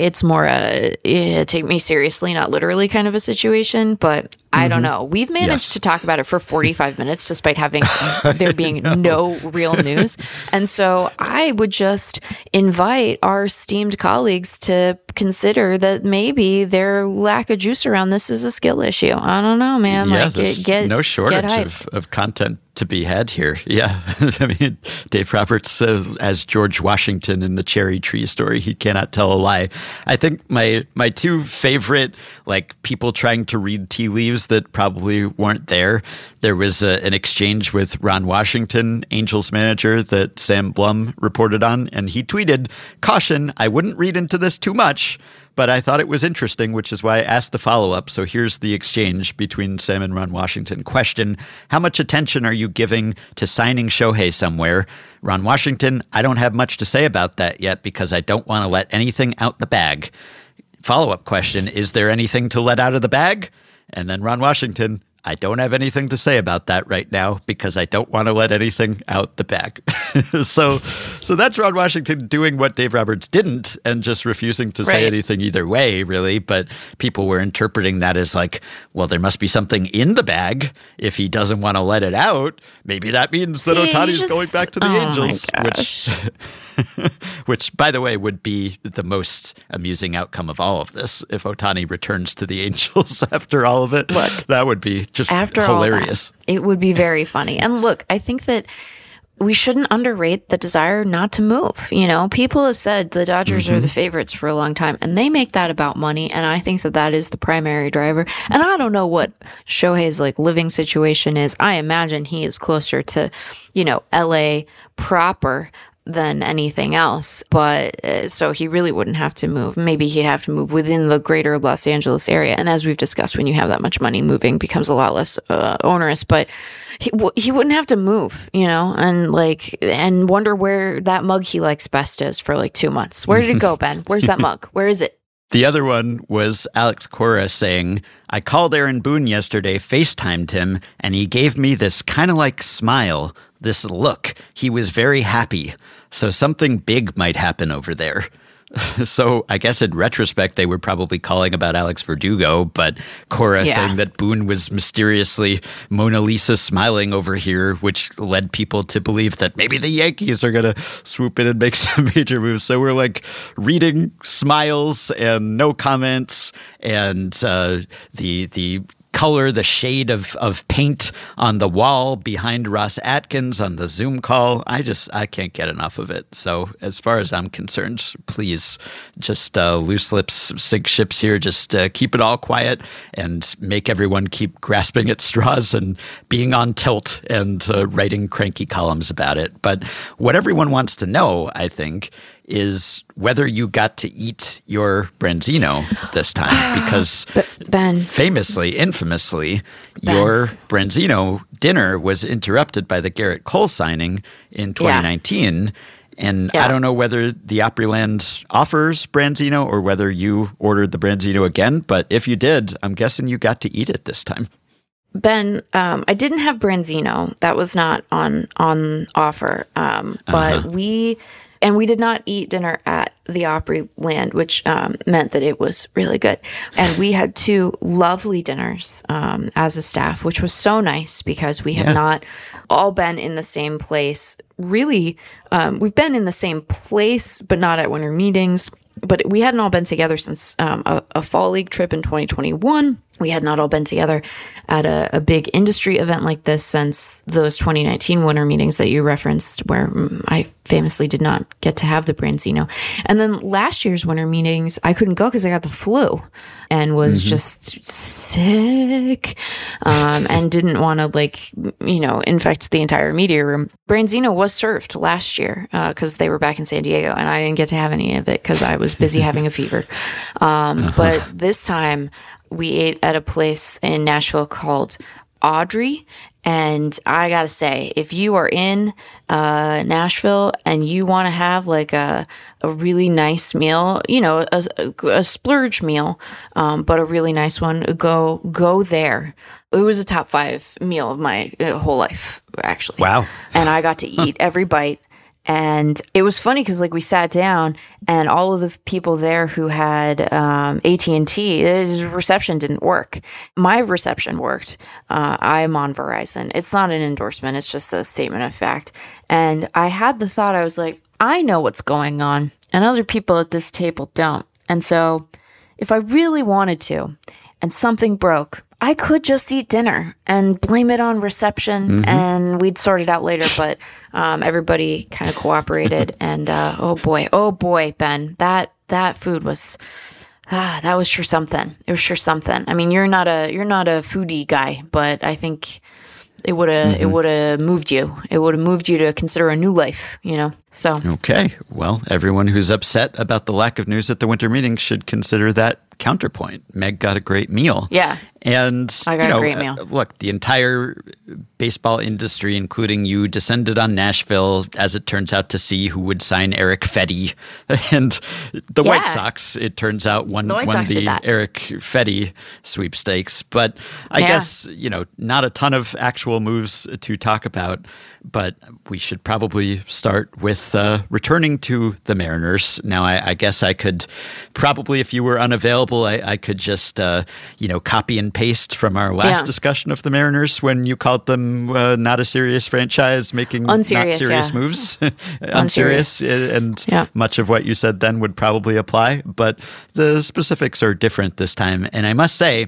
it's more a yeah, take me seriously, not literally kind of a situation. But I mm-hmm. don't know. We've managed yes. to talk about it for 45 minutes despite having there being no real news. And so I would just invite our esteemed colleagues to consider that maybe their lack of juice around this is a skill issue. I don't know, man. Yeah, like get, get no shortage get of, of content to be had here. Yeah. I mean, Dave Roberts says, as George Washington in the cherry tree story, he cannot tell a lie. I think my my two favorite like people trying to read tea leaves that probably weren't there. There was a, an exchange with Ron Washington, Angels manager, that Sam Blum reported on, and he tweeted, "Caution: I wouldn't read into this too much." but I thought it was interesting, which is why I asked the follow up. So here's the exchange between Sam and Ron Washington. Question How much attention are you giving to signing Shohei somewhere? Ron Washington, I don't have much to say about that yet because I don't want to let anything out the bag. Follow up question Is there anything to let out of the bag? And then Ron Washington, I don't have anything to say about that right now because I don't want to let anything out the back. so so that's Ron Washington doing what Dave Roberts didn't and just refusing to right. say anything either way, really. But people were interpreting that as like, well, there must be something in the bag if he doesn't want to let it out. Maybe that means See, that Ohtani's just, going back to the oh Angels, which which, by the way, would be the most amusing outcome of all of this. If Ohtani returns to the Angels after all of it, look, that would be just after hilarious. That, it would be very funny. And look, I think that we shouldn't underrate the desire not to move. You know, people have said the Dodgers mm-hmm. are the favorites for a long time, and they make that about money. And I think that that is the primary driver. And I don't know what Shohei's like living situation is. I imagine he is closer to, you know, LA proper than anything else. But uh, so he really wouldn't have to move. Maybe he'd have to move within the greater Los Angeles area. And as we've discussed, when you have that much money, moving becomes a lot less uh, onerous. But he, he wouldn't have to move, you know, and like, and wonder where that mug he likes best is for like two months. Where did it go, Ben? Where's that mug? Where is it? The other one was Alex Cora saying, I called Aaron Boone yesterday, FaceTimed him, and he gave me this kind of like smile, this look. He was very happy. So something big might happen over there. So I guess in retrospect, they were probably calling about Alex Verdugo, but Cora Yeah. saying that Boone was mysteriously Mona Lisa smiling over here, which led people to believe that maybe the Yankees are going to swoop in and make some major moves. So we're like reading smiles and no comments and uh, the the color, the shade of, of paint on the wall behind Ross Atkins on the Zoom call. I just I can't get enough of it. So as far as I'm concerned, please just uh, loose lips sink ships here. Just uh, keep it all quiet and make everyone keep grasping at straws and being on tilt and uh, writing cranky columns about it. But what everyone wants to know, I think, is whether you got to eat your branzino this time because Ben, famously, infamously, your Branzino dinner was interrupted by the Gerrit Cole signing in 2019. And I don't know whether the Opryland offers Branzino or whether you ordered the Branzino again, but if you did, I'm guessing you got to eat it this time. Ben, um, I didn't have Branzino. That was not on on offer. Um, but we and we did not eat dinner at the Opryland, which um, meant that it was really good. And we had two lovely dinners um, as a staff, which was so nice because we have Yeah. not all been in the same place. Really, um, we've been in the same place, but not at winter meetings. But we hadn't all been together since um, a, a fall league trip in 2021. We had not all been together at a, a big industry event like this since those 2019 winter meetings that you referenced, where mm, I famously did not get to have the Branzino. And then last year's winter meetings, I couldn't go because I got the flu and was just sick um, and didn't want to, like, you know, infect the entire media room. Branzino was served last year because they were back in San Diego, and I didn't get to have any of it because I was busy having a fever. Um, But this time, we ate at a place in Nashville called Audrey. And I gotta say, if you are in uh, Nashville and you want to have like a a really nice meal, you know, a, a, a splurge meal, um, but a really nice one, go go there. It was a top five meal of my uh, whole life, actually. Wow. And I got to eat every bite. And it was funny because like we sat down and all of the people there who had um, AT and T, his reception didn't work. My reception worked. Uh, I'm on Verizon. It's not an endorsement. It's just a statement of fact. And I had the thought I was like, I know what's going on, and other people at this table don't. And so, if I really wanted to, and something broke, I could just eat dinner and blame it on reception, and we'd sort it out later. But um, everybody kind of cooperated, and uh, oh boy, oh boy, Ben, that that food was. Ah, that was sure something. It was sure something. I mean, you're not a you're not a foodie guy, but I think it would have it would have moved you. It would have moved you to consider a new life. You know. So Okay. Well, everyone who's upset about the lack of news at the winter meeting should consider that counterpoint. Meg got a great meal. Yeah. And I got you a great meal. uh, Look, the entire baseball industry, including you, descended on Nashville, as it turns out, to see who would sign Erick Fedde. And the White Sox, it turns out, won, The won the. Erick Fedde sweepstakes. But I Yeah. guess, you know, not a ton of actual moves to talk about. But we should probably start with uh, returning to the Mariners. Now, I, I guess I could probably, if you were unavailable, I, I could just, uh, you know, copy and paste from our last Yeah. discussion of the Mariners when you called them uh, not a serious franchise, making Unserious, not serious yeah. moves. Unserious. And Yeah. much of what you said then would probably apply, but the specifics are different this time. And I must say,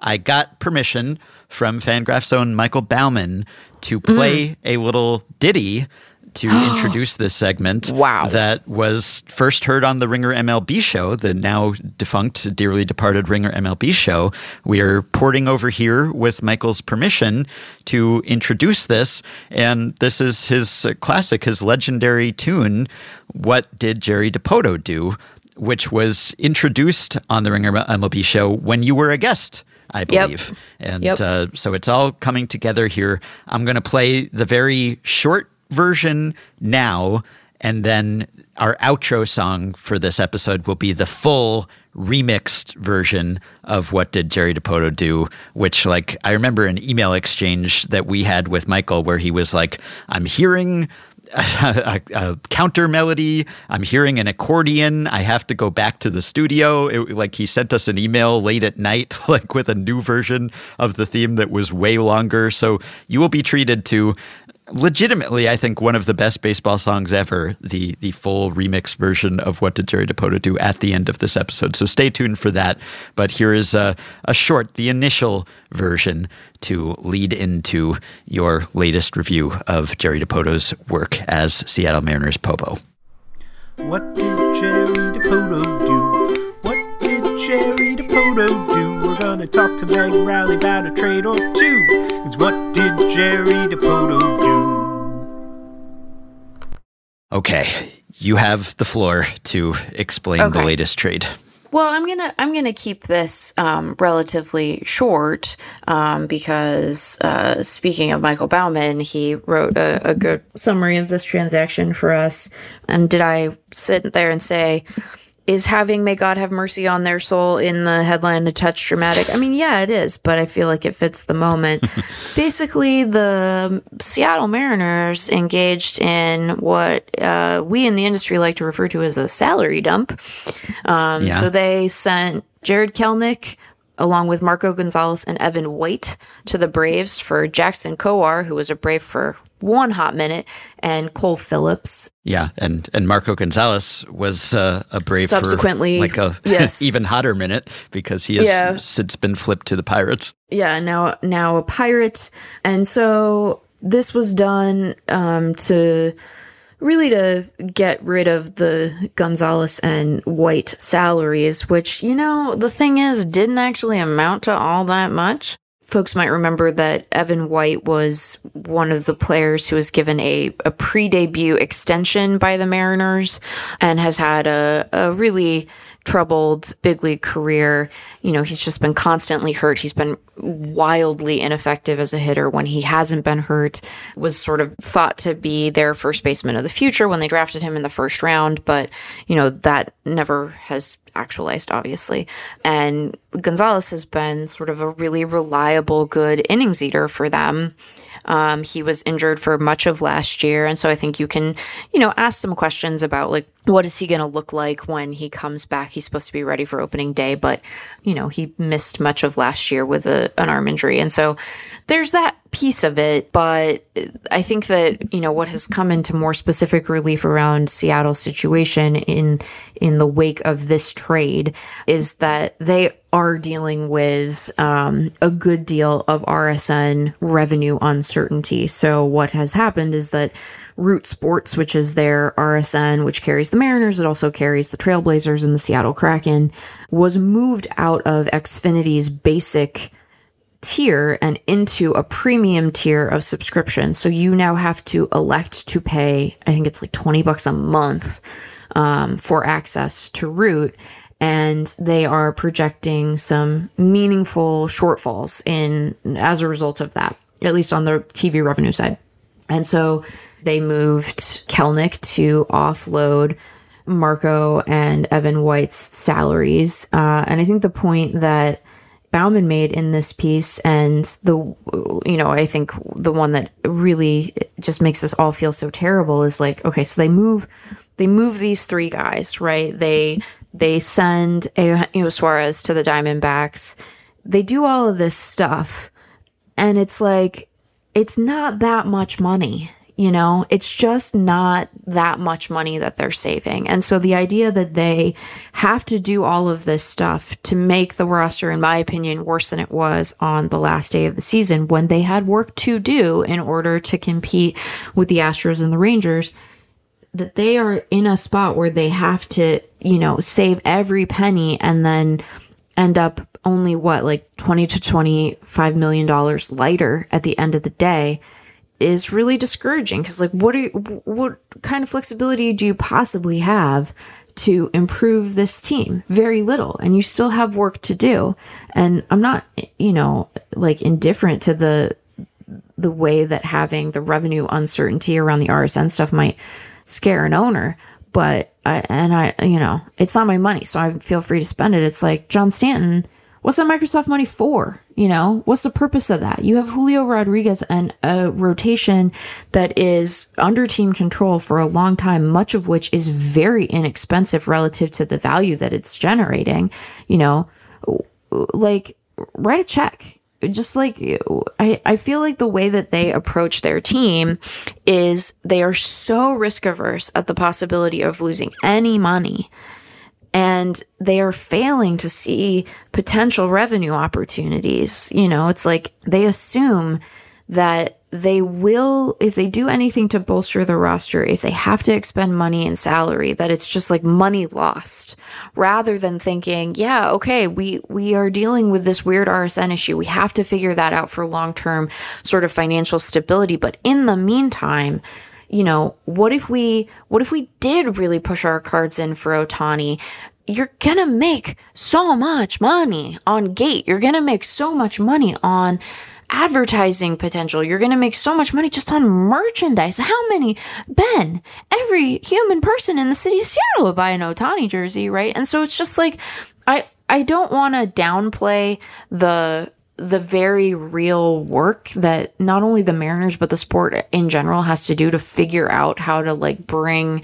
I got permission from FanGraphs' own Michael Baumann to Mm. play a little ditty to introduce this segment. Wow. That was first heard on the Ringer MLB show, the now defunct, dearly departed Ringer MLB show. We are porting over here with Michael's permission to introduce this. And this is his classic, his legendary tune, What Did Jerry Dipoto Do? Which was introduced on the Ringer MLB show when you were a guest. I believe. And Yep. uh, so it's all coming together here. I'm going to play the very short version now, and then our outro song for this episode will be the full remixed version of what did Jerry Dipoto do, which like I remember an email exchange that we had with Michael where he was like, I'm hearing a, a, counter melody. I'm hearing an accordion. I have to go back to the studio. It, like he sent us an email late at night, like with a new version of the theme that was way longer. So you will be treated to legitimately, I think one of the best baseball songs ever. The the full remix version of "What Did Jerry Dipoto Do" at the end of this episode. So stay tuned for that. But here is a, a short, the initial version to lead into your latest review of Jerry Dipoto's work as Seattle Mariners POBO. What did Jerry Dipoto do? What did Jerry Dipoto do? We're gonna talk to Meg Rowley about a trade or two. Cause what did Jerry Dipoto do? Okay, you have the floor to explain okay. the latest trade. Well, I'm gonna I'm gonna keep this um, relatively short um, because uh, speaking of Michael Baumann, he wrote a, a good summary of this transaction for us. And did I sit there and say? Is having May God Have Mercy on Their Soul in the headline a touch dramatic? I mean, yeah, it is, but I feel like it fits the moment. Basically, the Seattle Mariners engaged in what uh, we in the industry like to refer to as a salary dump. Um, yeah. So they sent Jarred Kelenic, along with Marco Gonzalez and Evan White to the Braves for Jackson Kowar, who was a Brave for one hot minute, and Cole Phillips. Yeah, and and Marco Gonzalez was uh, a Brave subsequently, like a yes. even hotter minute because he has yeah. since been flipped to the Pirates. Yeah, now now a Pirate, and so this was done um, to really to get rid of the Gonzalez and White salaries, which, you know, the thing is, didn't actually amount to all that much. Folks might remember that Evan White was one of the players who was given a, a pre debut extension by the Mariners and has had a, a really troubled big league career. You know, he's just been constantly hurt. He's been wildly ineffective as a hitter when he hasn't been hurt. Was sort of thought to be their first baseman of the future when they drafted him in the first round, but you know, that never has actualized, obviously. And Gonzalez has been sort of a really reliable, good innings eater for them. Um, he was injured for much of last year. And so I think you can, you know, ask some questions about like, what is he going to look like when he comes back? He's supposed to be ready for opening day, but, you know, he missed much of last year with a, an arm injury. And so there's that piece of it. But I think that, you know, what has come into more specific relief around Seattle's situation in, in the wake of this trade is that they are dealing with um, a good deal of RSN revenue uncertainty. So what has happened is that Root Sports, which is their RSN, which carries the Mariners, it also carries the Trailblazers and the Seattle Kraken, was moved out of Xfinity's basic tier and into a premium tier of subscription. So you now have to elect to pay, I think it's like 20 bucks a month um, for access to Root and they are projecting some meaningful shortfalls in as a result of that, at least on the TV revenue side. And so they moved Kelenic to offload Marco and Evan White's salaries. Uh, and I think the point that Baumann made in this piece, and the, you know, I think the one that really just makes us all feel so terrible is like, okay, so they move, they move these three guys, right? They they send Eugenio Suarez to the Diamondbacks. They do all of this stuff. And it's like, it's not that much money. You know, it's just not that much money that they're saving. And so the idea that they have to do all of this stuff to make the roster, in my opinion, worse than it was on the last day of the season when they had work to do in order to compete with the Astros and the Rangers that they are in a spot where they have to, you know, save every penny and then end up only what, like 20 to 25 million dollars lighter at the end of the day is really discouraging because like what are you, what kind of flexibility do you possibly have to improve this team very little and you still have work to do and i'm not you know like indifferent to the the way that having the revenue uncertainty around the rsn stuff might scare an owner. But I, and I, you know, it's not my money, so I feel free to spend it. It's like John Stanton what's that Microsoft money for? You know, what's the purpose of that? You have Julio Rodriguez and a rotation that is under team control for a long time, much of which is very inexpensive relative to the value that it's generating. You know, like write a check. Just like I, I feel like the way that they approach their team is they are so risk averse at the possibility of losing any money and they are failing to see potential revenue opportunities. You know, it's like they assume that they will, if they do anything to bolster the roster, if they have to expend money in salary, that it's just like money lost rather than thinking, yeah, okay, we, we are dealing with this weird RSN issue. We have to figure that out for long term sort of financial stability. But in the meantime, you know, what if we what if we did really push our cards in for Ohtani? You're gonna make so much money on gate. You're gonna make so much money on advertising potential. You're going to make so much money just on merchandise. How many, Ben, every human person in the city of Seattle would buy an Ohtani jersey, right? And so it's just like, I, I don't want to downplay the the very real work that not only the Mariners but the sport in general has to do to figure out how to like bring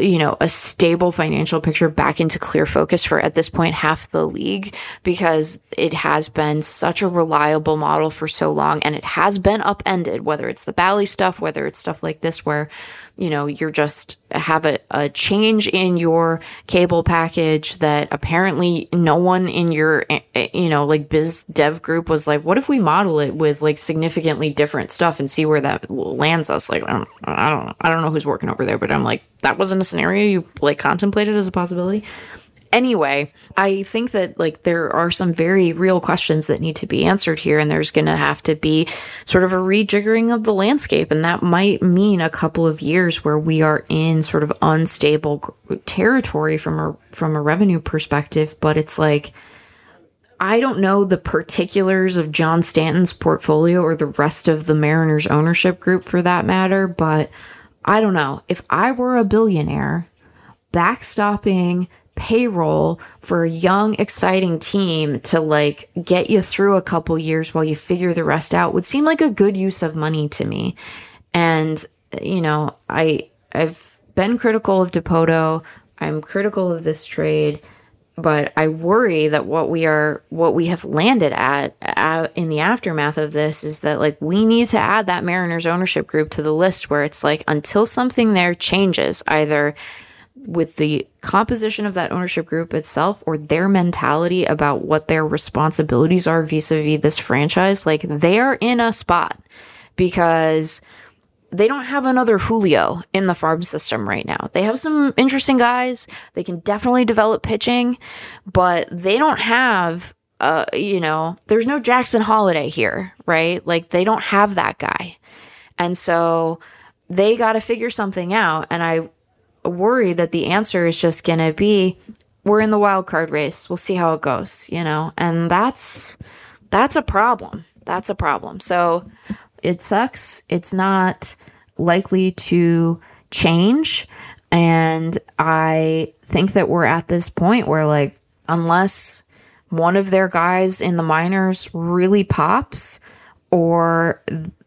you know, a stable financial picture back into clear focus for at this point half the league because it has been such a reliable model for so long and it has been upended, whether it's the Bally stuff, whether it's stuff like this where you know, you're just have a, a change in your cable package that apparently no one in your, eh, eh, you know, like biz dev group was like, what if we model it with like significantly different stuff and see where that lands us? Like, I don't, I don't. I don't know who's working over there, but I'm like, that wasn't a scenario you like contemplated as a possibility anyway, I think that like there are some very real questions that need to be answered here, and there's going to have to be sort of a rejiggering of the landscape, and that might mean a couple of years where we are in sort of unstable territory from a from a revenue perspective. But it's like. I don't know the particulars of John Stanton's portfolio or the rest of the Mariners ownership group for that matter, but I don't know. If I were a billionaire, backstopping payroll for a young, exciting team to like get you through a couple years while you figure the rest out would seem like a good use of money to me. And, you know, I, I've been critical of Dipoto. I'm critical of this trade, but I worry that what we are, what we have landed at, in the aftermath of this is that like we need to add that Mariners ownership group to the list where it's like until something there changes, either with the composition of that ownership group itself or their mentality about what their responsibilities are vis-a-vis this franchise like they are in a spot because they don't have another Julio in the farm system right now. They have some interesting guys. They can definitely develop pitching, but they don't have uh you know, there's no Jackson Holliday here, right? Like they don't have that guy. And so they got to figure something out and I worry that the answer is just going to be we're in the wild card race. We'll see how it goes, you know. And that's that's a problem. That's a problem. So it sucks. It's not likely to change and I think that we're at this point where like unless one of their guys in the minors really pops or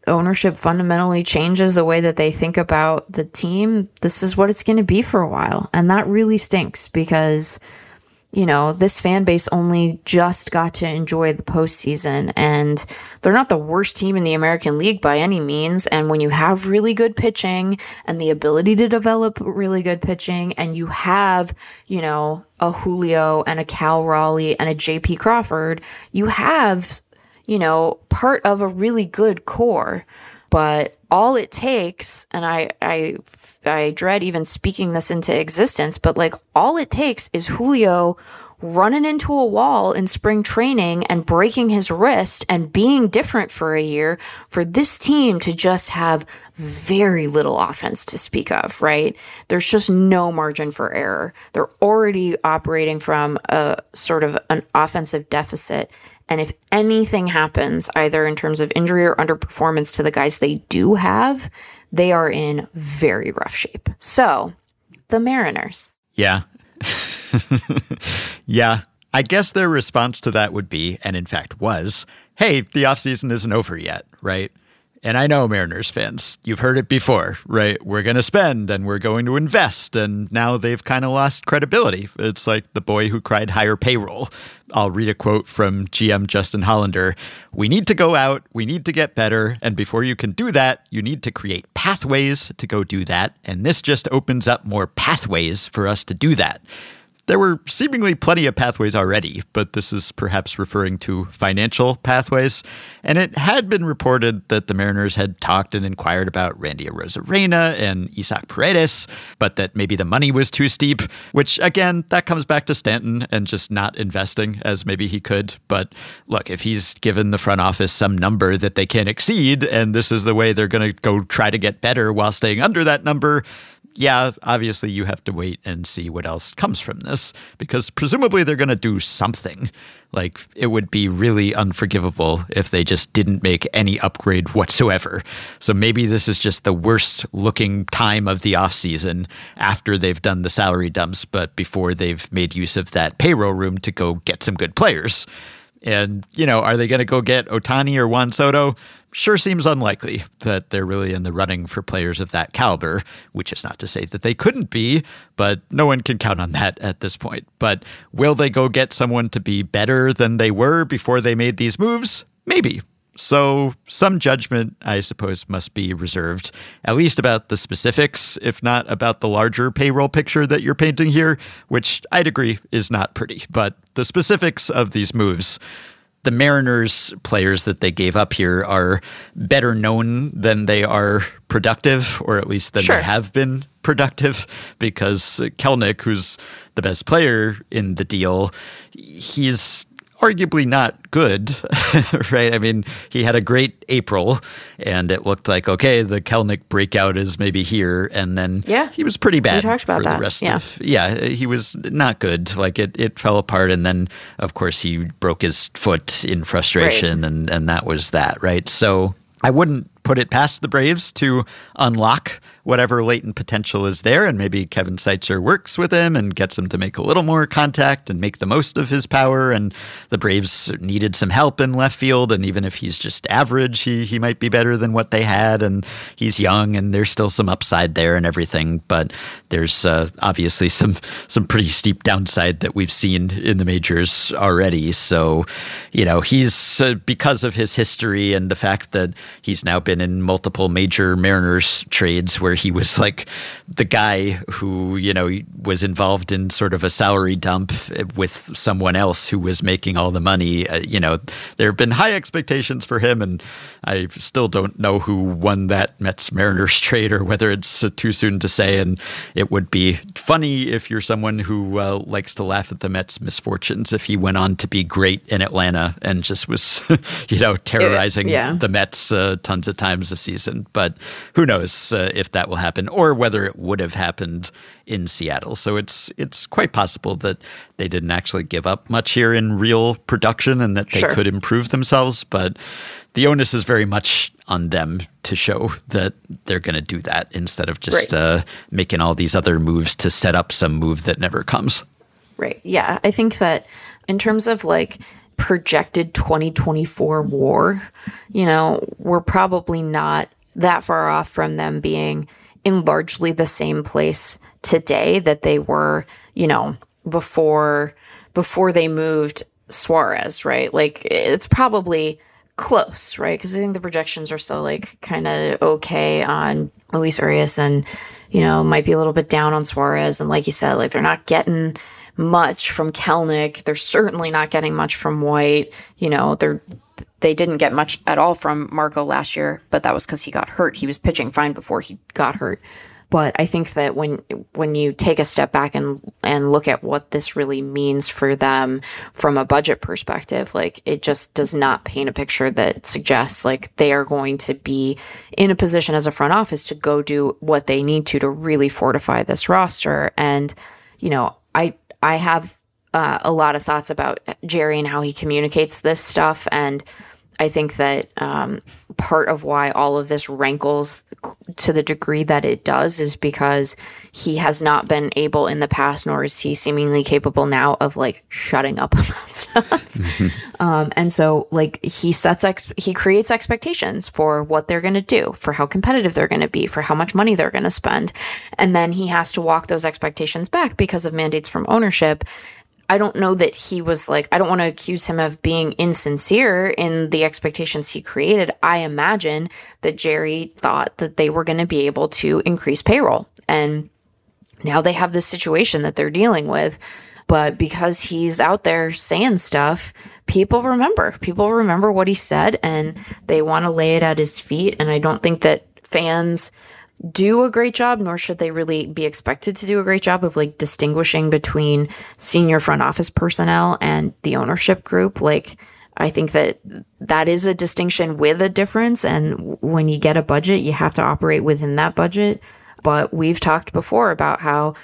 ownership fundamentally changes the way that they think about the team, this is what it's going to be for a while. And that really stinks because, you know, this fan base only just got to enjoy the postseason and they're not the worst team in the American League by any means. And when you have really good pitching and the ability to develop really good pitching and you have, you know, a Julio and a Cal Raleigh and a JP Crawford, you have you know, part of a really good core. But all it takes, and I, I, I dread even speaking this into existence, but like all it takes is Julio running into a wall in spring training and breaking his wrist and being different for a year for this team to just have very little offense to speak of, right? There's just no margin for error. They're already operating from a sort of an offensive deficit. And if anything happens, either in terms of injury or underperformance to the guys they do have, they are in very rough shape. So, the Mariners. Yeah. yeah. I guess their response to that would be, and in fact was, hey, the offseason isn't over yet, right? And I know Mariners fans, you've heard it before, right? We're going to spend and we're going to invest. And now they've kind of lost credibility. It's like the boy who cried higher payroll. I'll read a quote from GM Justin Hollander We need to go out, we need to get better. And before you can do that, you need to create pathways to go do that. And this just opens up more pathways for us to do that. There were seemingly plenty of pathways already, but this is perhaps referring to financial pathways. And it had been reported that the Mariners had talked and inquired about Randy Arozarena and Isaac Paredes, but that maybe the money was too steep, which again, that comes back to Stanton and just not investing as maybe he could. But look, if he's given the front office some number that they can't exceed, and this is the way they're going to go try to get better while staying under that number, yeah, obviously you have to wait and see what else comes from this because presumably they're going to do something. Like it would be really unforgivable if they just didn't make any upgrade whatsoever. So maybe this is just the worst looking time of the offseason after they've done the salary dumps, but before they've made use of that payroll room to go get some good players. And, you know, are they going to go get Ohtani or Juan Soto? Sure seems unlikely that they're really in the running for players of that caliber, which is not to say that they couldn't be, but no one can count on that at this point. But will they go get someone to be better than they were before they made these moves? Maybe. So, some judgment, I suppose, must be reserved, at least about the specifics, if not about the larger payroll picture that you're painting here, which I'd agree is not pretty. But the specifics of these moves, the Mariners players that they gave up here are better known than they are productive, or at least than Sure. they have been productive, because Kelenic, who's the best player in the deal, he's arguably not good, right? I mean, he had a great April, and it looked like okay, the Kelenic breakout is maybe here, and then Yeah. he was pretty bad talked about for that, the rest yeah. of yeah, he was not good. Like it, it fell apart, and then of course he broke his foot in frustration, and and that was that, right? So I wouldn't put it past the Braves to unlock whatever latent potential is there, and maybe Kevin Seitzer works with him and gets him to make a little more contact and make the most of his power. And the Braves needed some help in left field, and even if he's just average, he he might be better than what they had. And he's young, and there's still some upside there and everything. But there's uh, obviously some some pretty steep downside that we've seen in the majors already. So, you know, he's uh, because of his history and the fact that he's now been in multiple major Mariners trades where he was like the guy who, you know, was involved in sort of a salary dump with someone else who was making all the money. Uh, you know, there have been high expectations for him, and I still don't know who won that Mets Mariners trade or whether it's uh, too soon to say. And it would be funny if you're someone who uh, likes to laugh at the Mets' misfortunes if he went on to be great in Atlanta and just was, you know, terrorizing yeah. the Mets uh, tons of times a season. But who knows uh, if that will happen or whether it would have happened in Seattle. So it's it's quite possible that they didn't actually give up much here in real production and that they Sure. could improve themselves. But the onus is very much on them to show that they're going to do that instead of just Right. uh, making all these other moves to set up some move that never comes. Right. Yeah. I think that in terms of like projected 2024 war, you know, we're probably not that far off from them being in largely the same place today that they were, you know, before before they moved Suarez, right? Like it's probably close, right? Because I think the projections are still like kind of okay on Luis Urías and, you know, might be a little bit down on Suarez. And like you said, like they're not getting much from Kelenic. They're certainly not getting much from White. You know, they're they didn't get much at all from Marco last year, but that was because he got hurt. He was pitching fine before he got hurt. But I think that when when you take a step back and and look at what this really means for them from a budget perspective, like it just does not paint a picture that suggests like they are going to be in a position as a front office to go do what they need to to really fortify this roster. And you know, I I have uh, a lot of thoughts about Jerry and how he communicates this stuff. And I think that um, part of why all of this rankles to the degree that it does is because he has not been able in the past, nor is he seemingly capable now of like shutting up about stuff. Um, and so like he sets ex- he creates expectations for what they're going to do, for how competitive they're going to be, for how much money they're going to spend, and then he has to walk those expectations back because of mandates from ownership. I don't know that he was like, I don't want to accuse him of being insincere in the expectations he created. I imagine that Jerry thought that they were going to be able to increase payroll. And now they have this situation that they're dealing with. But because he's out there saying stuff, people remember. People remember what he said and they want to lay it at his feet. And I don't think that fans do a great job, nor should they really be expected to do a great job of like distinguishing between senior front office personnel and the ownership group. Like, I think that that is a distinction with a difference. And when you get a budget, you have to operate within that budget. But we've talked before about how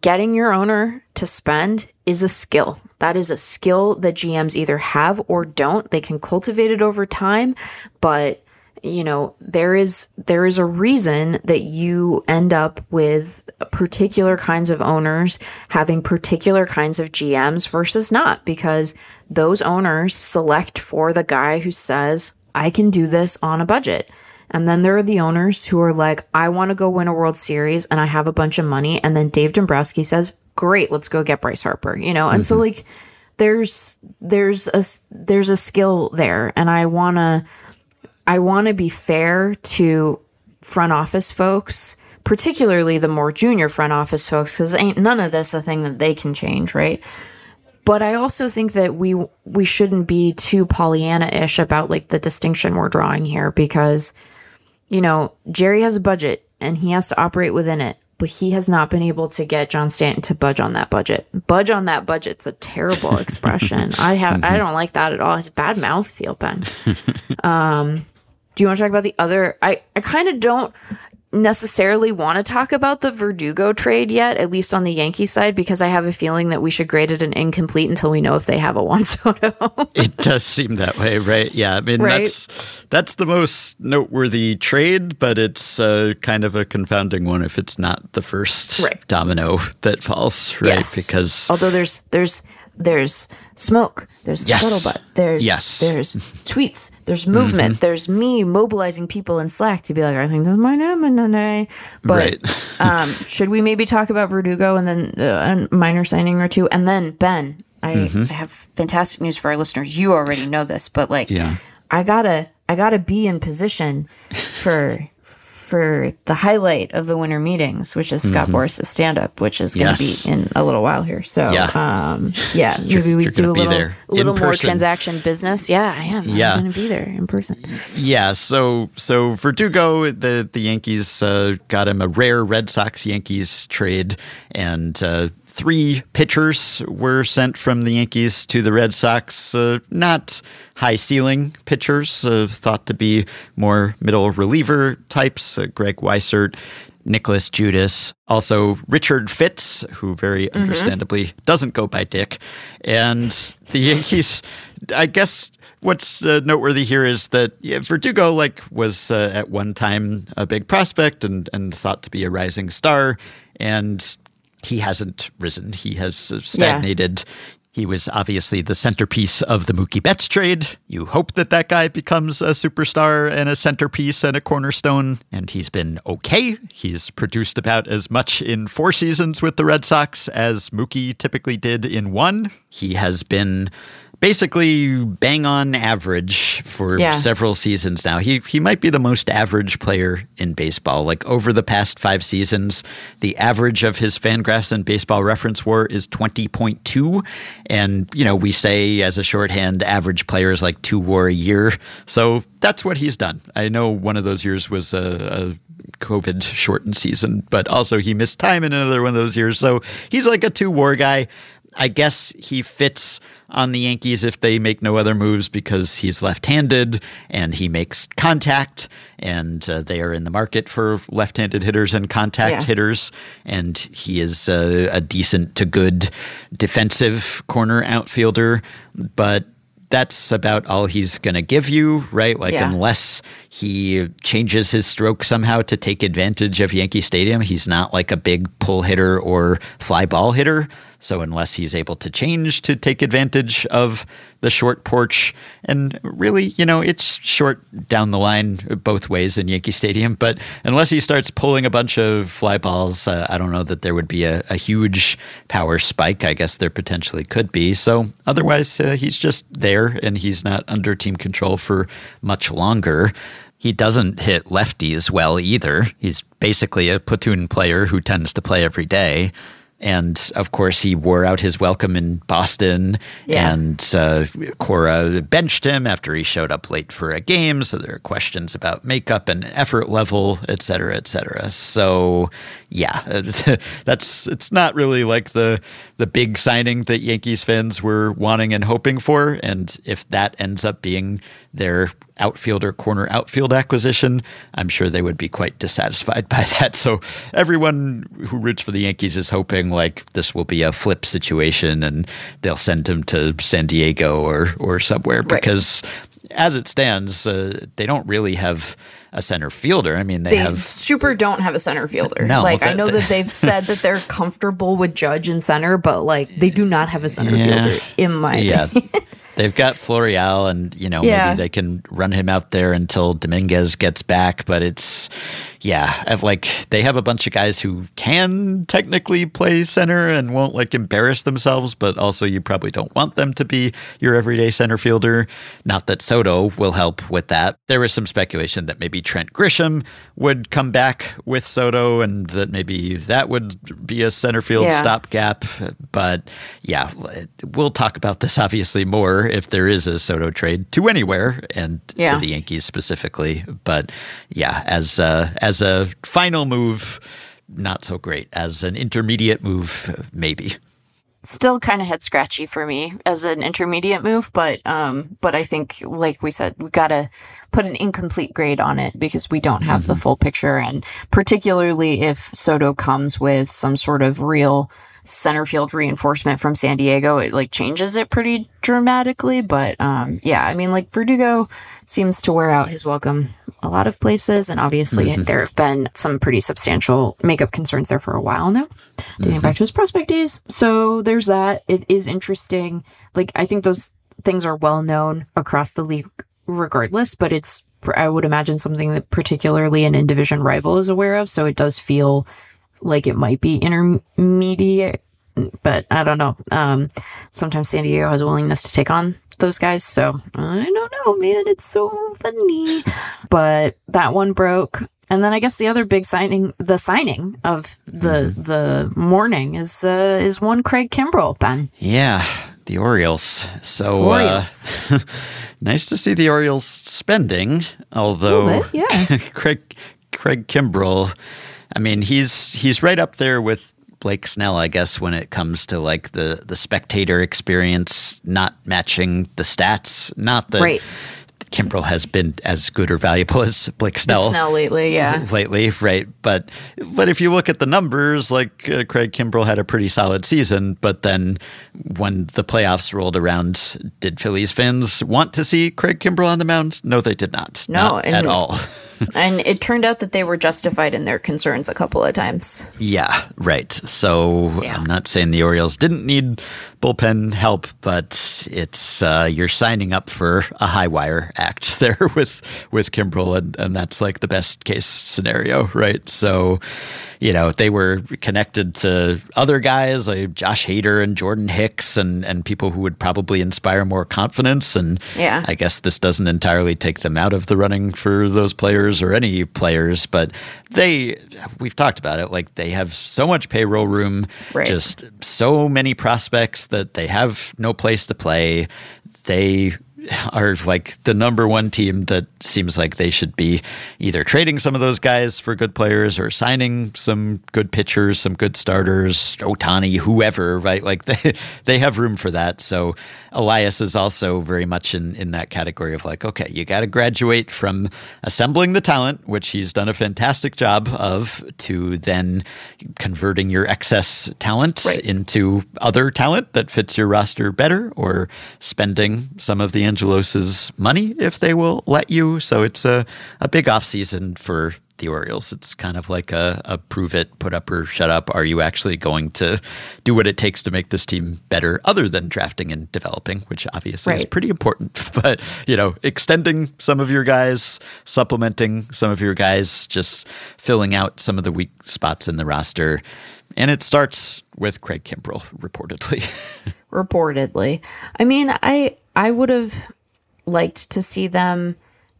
getting your owner to spend is a skill. That is a skill that GMs either have or don't. They can cultivate it over time, but you know there is there is a reason that you end up with particular kinds of owners having particular kinds of GMs versus not because those owners select for the guy who says I can do this on a budget. And then there are the owners who are like, I want to go win a World Series and I have a bunch of money. And then Dave Dombrowski says, Great, let's go get Bryce Harper. You know, and so mm-hmm. like there's there's a there's a skill there, and I wanna I want to be fair to front office folks, particularly the more junior front office folks, because ain't none of this a thing that they can change, right? But I also think that we we shouldn't be too Pollyanna-ish about like the distinction we're drawing here, because you know Jerry has a budget and he has to operate within it, but he has not been able to get John Stanton to budge on that budget. Budge on that budget's a terrible expression. I have I don't like that at all. It's bad mouth feel, Ben. Um, do you want to talk about the other? I, I kind of don't necessarily want to talk about the Verdugo trade yet, at least on the Yankee side, because I have a feeling that we should grade it an incomplete until we know if they have a Juan Soto. it does seem that way, right? Yeah, I mean Right. that's that's the most noteworthy trade, but it's uh, kind of a confounding one if it's not the first Right. domino that falls, right? Yes. Because although there's there's there's smoke, there's Yes. scuttlebutt, there's Yes. Mm-hmm. there's tweets, there's movement, there's me mobilizing people in Slack to be like, I think this might happen today. But Right. um, should we maybe talk about Verdugo and then uh, a minor signing or two, and then Ben? I, Mm-hmm. I have fantastic news for our listeners. You already know this, but like, Yeah. I gotta I gotta be in position for for the highlight of the winter meetings, which is Scott Boras's stand up, which is gonna Mm-hmm. Yes. be in a little while here. So Yeah. um yeah, maybe we do a little little more person. transaction business. Yeah, I am. Yeah. I'm gonna be there in person. Yeah, so so Verdugo, the the Yankees uh, got him a rare Red Sox Yankees trade, and uh, three pitchers were sent from the Yankees to the Red Sox. Uh, not high ceiling pitchers, uh, thought to be more middle reliever types. Uh, Greg Weissert. Nicholas Judice, also Richard Fitts, who very understandably doesn't go by Dick, and the Yankees. I guess what's uh, noteworthy here is that yeah, Verdugo like was uh, at one time a big prospect and and thought to be a rising star, and he hasn't risen. He has stagnated. He was obviously the centerpiece of the Mookie Betts trade. You hope that that guy becomes a superstar and a centerpiece and a cornerstone, and he's been okay. He's produced about as much in four seasons with the Red Sox as Mookie typically did in one. He has been basically bang on average for Yeah. several seasons now. He he might be the most average player in baseball. Like over the past 5 seasons, the average of his FanGraphs and Baseball Reference WAR is 20.2 and you know, we say as a shorthand average player is like 2 WAR a year. So that's what he's done. I know one of those years was a, a COVID shortened season, but also he missed time in another one of those years. So he's like a 2 WAR guy. I guess he fits on the Yankees if they make no other moves because he's left-handed and he makes contact, and uh, they are in the market for left-handed hitters and contact Yeah. hitters, and he is uh, a decent to good defensive corner outfielder, but. that's about all he's going to give you, right? Like, Yeah. unless he changes his stroke somehow to take advantage of Yankee Stadium, he's not like a big pull hitter or fly ball hitter. So, unless he's able to change to take advantage of the short porch, and really, you know, it's short down the line both ways in Yankee Stadium, but unless he starts pulling a bunch of fly balls, uh, I don't know that there would be a, a huge power spike. I guess there potentially could be. So, otherwise, uh, he's just there and he's not under team control for much longer. He doesn't hit lefties well either. He's basically a platoon player who tends to play every day. And of course, he wore out his welcome in Boston, Yeah. and uh, Cora benched him after he showed up late for a game. So there are questions about makeup and effort level, et cetera, et cetera. So, yeah, that's it's not really like the the big signing that Yankees fans were wanting and hoping for. And if that ends up being their outfielder corner outfield acquisition, I'm sure they would be quite dissatisfied by that. So everyone who roots for the Yankees is hoping like this will be a flip situation and they'll send him to San Diego or or somewhere because as it stands, uh, they don't really have a center fielder. I mean, they, They have super don't have a center fielder. No, like I know that they've said that they're comfortable with Judge and center, but like they do not have a center Yeah. fielder, in my yeah. They've got Florial, and you know Yeah. maybe they can run him out there until Dominguez gets back. But it's yeah, I've, like they have a bunch of guys who can technically play center and won't like embarrass themselves, but also you probably don't want them to be your everyday center fielder. Not that Soto will help with that. There was some speculation that maybe Trent Grisham would come back with Soto, and that maybe that would be a center field Yeah. stopgap. But yeah, we'll talk about this obviously more if there is a Soto trade to anywhere and Yeah. to the Yankees specifically. But yeah, as uh, as a final move, not so great. As an intermediate move, maybe. Still kind of head scratchy for me as an intermediate move, but um, but I think like we said, we gotta put an incomplete grade on it because we don't have the full picture, and particularly if Soto comes with some sort of real center field reinforcement from San Diego, it like changes it pretty dramatically. But um, yeah, I mean, like Verdugo seems to wear out his welcome a lot of places, and obviously there have been some pretty substantial makeup concerns there for a while now, dating back to his prospect days. So there's that. It is interesting. Like I think those things are well known across the league, regardless. But it's I would imagine something that particularly an in division rival is aware of. So it does feel like it might be intermediate, but I don't know. Um, sometimes San Diego has a willingness to take on those guys, so I don't know, man. It's so funny, but that one broke. And then I guess the other big signing, the signing of the the morning is uh, is one Craig Kimbrel, Ben. Yeah, the Orioles. So Uh, nice to see the Orioles spending, although bit, yeah. Craig Craig Kimbrel, I mean, he's he's right up there with Blake Snell, I guess, when it comes to like the the spectator experience not matching the stats. Not that Right. Kimbrel has been as good or valuable as Blake Snell Snell lately, yeah. lately, right? But but if you look at the numbers, like uh, Craig Kimbrel had a pretty solid season, but then when the playoffs rolled around, did Phillies fans want to see Craig Kimbrel on the mound? No, they did not. No, not and- at all. and it turned out that they were justified in their concerns a couple of times. Yeah, right. So Yeah. I'm not saying the Orioles didn't need bullpen help, but it's uh, you're signing up for a high wire act there with with Kimbrel, and, and that's like the best case scenario, right? So, you know, they were connected to other guys like Josh Hader and Jordan Hicks, and and people who would probably inspire more confidence. And Yeah. I guess this doesn't entirely take them out of the running for those players or any players, but they, we've talked about it, like they have so much payroll room, Right. just so many prospects that they have no place to play. They are like the number one team that seems like they should be either trading some of those guys for good players or signing some good pitchers, some good starters, Ohtani, whoever, right? Like they they have room for that. So Elias is also very much in in that category of like, okay, you got to graduate from assembling the talent, which he's done a fantastic job of, to then converting your excess talent Right. into other talent that fits your roster better or spending some of the Angelos's money if they will let you. So it's a, a big offseason for the Orioles. It's kind of like a, a prove it, put up or shut up. Are you actually going to do what it takes to make this team better other than drafting and developing, which obviously is pretty important. But, you know, extending some of your guys, supplementing some of your guys, just filling out some of the weak spots in the roster. And it starts with Craig Kimbrel, reportedly. reportedly. I mean, I I would have liked to see them.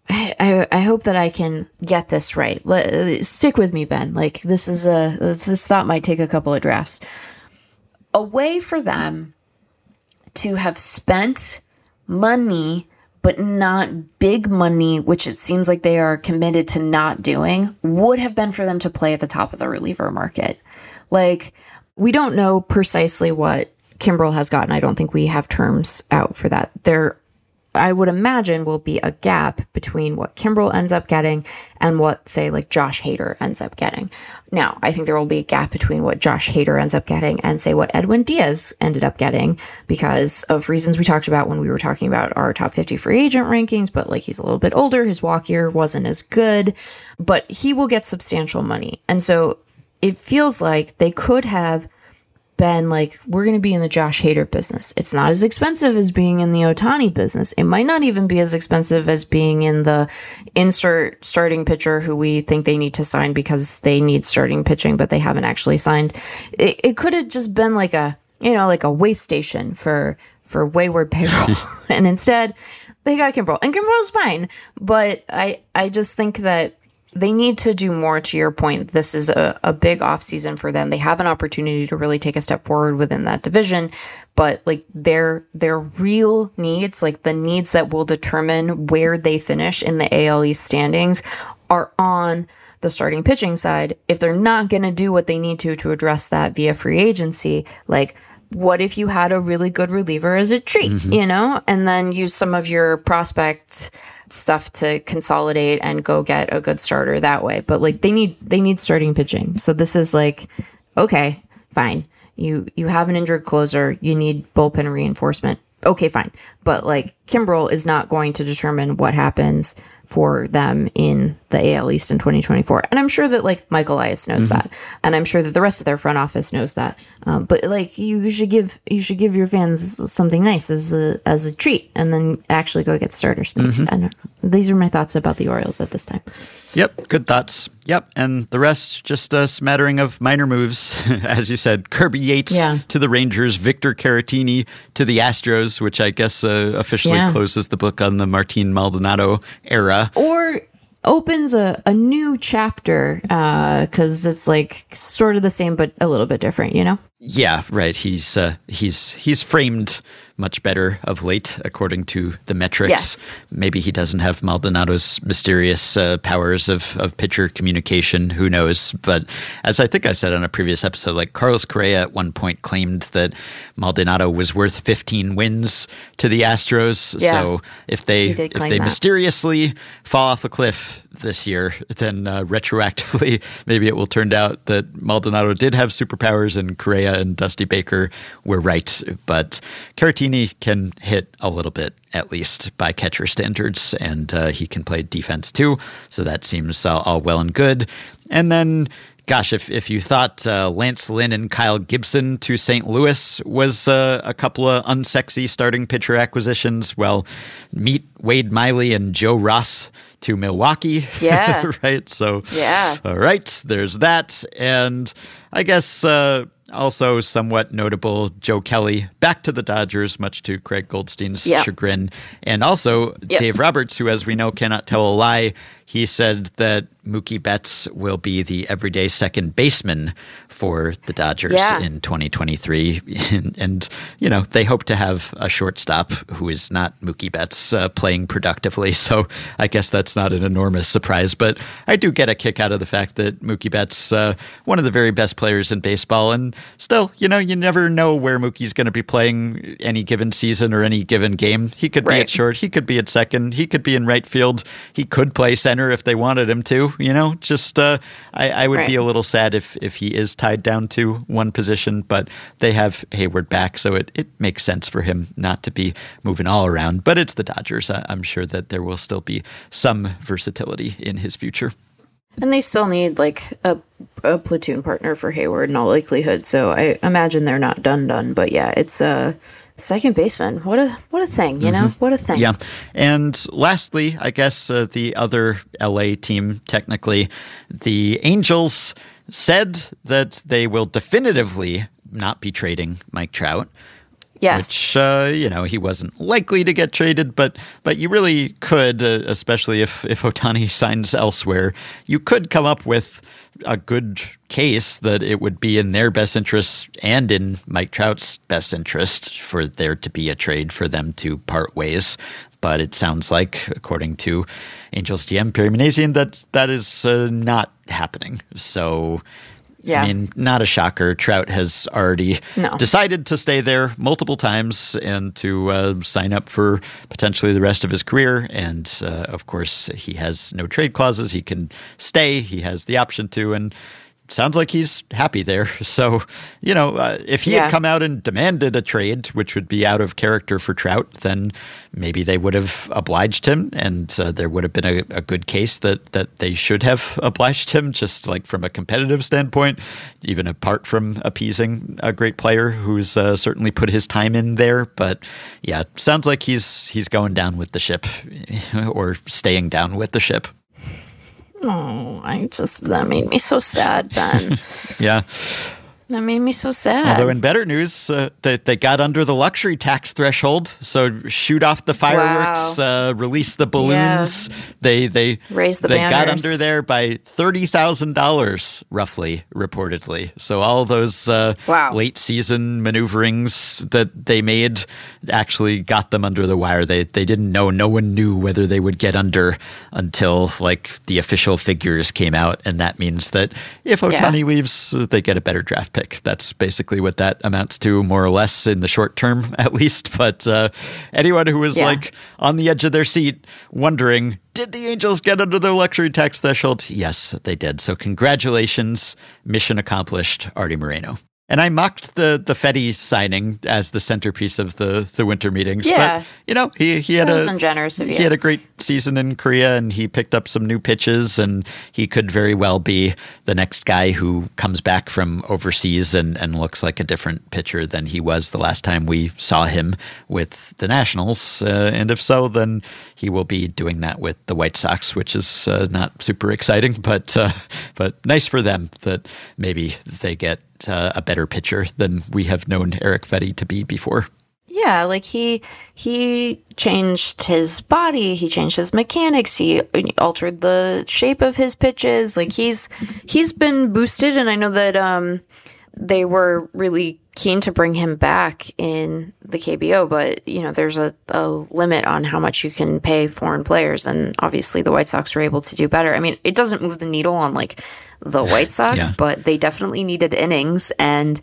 I, I, hope that I can get this right. Stick with me, Ben. Like this is a this thought might take a couple of drafts. A way for them to have spent money, but not big money, which it seems like they are committed to not doing, would have been for them to play at the top of the reliever market. Like, we don't know precisely what Kimbrel has gotten. I don't think we have terms out for that. There, I would imagine, will be a gap between what Kimbrel ends up getting and what, say, like Josh Hader ends up getting. Now, I think there will be a gap between what Josh Hader ends up getting and, say, what Edwin Diaz ended up getting because of reasons we talked about when we were talking about our top 50 free agent rankings. But like he's a little bit older, his walk year wasn't as good, but he will get substantial money. And so it feels like they could have been like, we're going to be in the Josh Hader business. It's not as expensive as being in the Ohtani business. It might not even be as expensive as being in the insert starting pitcher who we think they need to sign because they need starting pitching, but they haven't actually signed. It, it could have just been like a, you know, like a waste station for, for wayward payroll. and instead they got Kimbrel and Kimbrel's fine. But I, I just think that they need to do more to your point. This is a, a big off season for them. They have an opportunity to really take a step forward within that division but like their their real needs like the needs that will determine where they finish in the AL East standings are on the starting pitching side. If they're not going to do what they need to to address that via free agency like what if you had a really good reliever as a treat mm-hmm. you know? And then use some of your prospect stuff to consolidate and go get a good starter that way. But like they need they need starting pitching. So this is like okay, fine. You you have an injured closer, you need bullpen reinforcement. Okay, fine. But like Kimbrel is not going to determine what happens for them in the AL East in 2024. And I'm sure that like Michael Elias knows that. And I'm sure that the rest of their front office knows that. Um, but like you, should give you should give your fans something nice as a as a treat and then actually go get starters. Don't. These are my thoughts about the Orioles at this time. Yep, good thoughts. Yep, and the rest just a smattering of minor moves, as you said. Kirby Yates Yeah. to the Rangers, Victor Caratini to the Astros, which I guess uh, officially Yeah. closes the book on the Martin Maldonado era. Or opens a, a new chapter because it's like sort of the same but a little bit different, you know? Yeah, right. He's uh, he's he's framed much better of late, according to the metrics. Yes. Maybe he doesn't have Maldonado's mysterious uh, powers of, of pitcher communication. Who knows? But as I think I said on a previous episode, like Carlos Correa at one point claimed that Maldonado was worth 15 wins to the Astros. Yeah. So if they if they that. mysteriously fall off a cliff this year, then uh, retroactively, maybe it will turn out that Maldonado did have superpowers and Correa and Dusty Baker were right. But Caratini can hit a little bit, at least by catcher standards, and uh, he can play defense too. So that seems uh, all well and good. And then. Gosh, if, if you thought uh, Lance Lynn and Kyle Gibson to St. Louis was uh, a couple of unsexy starting pitcher acquisitions, well, meet Wade Miley and Joe Ross to Milwaukee. Yeah. right. So, Yeah. All right. There's that. And I guess uh, also somewhat notable Joe Kelly back to the Dodgers, much to Craig Goldstein's Yep. chagrin. And also Yep. Dave Roberts, who, as we know, cannot tell a lie. He said that Mookie Betts will be the everyday second baseman for the Dodgers Yeah. in 2023. and, and, you know, they hope to have a shortstop who is not Mookie Betts uh, playing productively. So I guess that's not an enormous surprise. But I do get a kick out of the fact that Mookie Betts, uh, one of the very best players in baseball. And still, you know, you never know where Mookie's going to be playing any given season or any given game. He could be at short, he could be at second, he could be in right field, he could play center if they wanted him to. You know, just uh, I, I would be a little sad if if he is tied down to one position, but they have Heyward back, so it, it makes sense for him not to be moving all around. But it's the Dodgers. I, I'm sure that there will still be some versatility in his future. And they still need like a, a platoon partner for Heyward in all likelihood. So I imagine they're not done done. But yeah, it's a second baseman. What a what a thing, you know? What a thing. Yeah. And lastly, I guess uh, the other LA team, technically, the Angels said that they will definitively not be trading Mike Trout. Yes. Which uh, you know he wasn't likely to get traded, but but you really could, uh, especially if if Ohtani signs elsewhere, you could come up with a good case that it would be in their best interest and in Mike Trout's best interest for there to be a trade for them to part ways. But it sounds like, according to Angels GM Perry Minasian, that that is uh, not happening. So. Yeah. I mean, not a shocker. Trout has already No. decided to stay there multiple times and to uh, sign up for potentially the rest of his career. And uh, of course, he has no trade clauses. He can stay. He has the option to. And sounds like he's happy there. So, you know, uh, if he Yeah. had come out and demanded a trade, which would be out of character for Trout, then maybe they would have obliged him, and uh, there would have been a, a good case that that they should have obliged him, just like from a competitive standpoint, even apart from appeasing a great player who's uh, certainly put his time in there. But yeah, sounds like he's he's going down with the ship, or staying down with the ship. Oh, I just that made me so sad, Ben. Yeah. That made me so sad. Although in better news, uh, they, they got under the luxury tax threshold, so shoot off the fireworks, uh, release the balloons. They they Raise the they got under there by thirty thousand dollars, roughly reportedly. So all those uh, Wow. late season maneuverings that they made actually got them under the wire. They they didn't know. No one knew whether they would get under until like the official figures came out, and that means that if Yeah. Ohtani leaves, uh, they get a better draft pick. That's basically what that amounts to, more or less, in the short term, at least. But uh, anyone who was Yeah. like on the edge of their seat, wondering, did the Angels get under their luxury tax threshold? Yes, they did. So congratulations, mission accomplished, Artie Moreno. And I mocked the the Fedde signing as the centerpiece of the the winter meetings. Yeah. but you know he he had a was ungenerous of he had a great season in Korea, and he picked up some new pitches, and he could very well be the next guy who comes back from overseas and and looks like a different pitcher than he was the last time we saw him with the Nationals. Uh, and if so, then he will be doing that with the White Sox, which is uh, not super exciting, but uh, but nice for them that maybe they get uh, a better pitcher than we have known Erick Fedde to be before. Yeah, like he he changed his body, he changed his mechanics, he altered the shape of his pitches. Like he's he's been boosted and I know that um they were really keen to bring him back in the KBO, but you know, there's a, a limit on how much you can pay foreign players and obviously the White Sox were able to do better. I mean, it doesn't move the needle on like the White Sox, Yeah. but they definitely needed innings and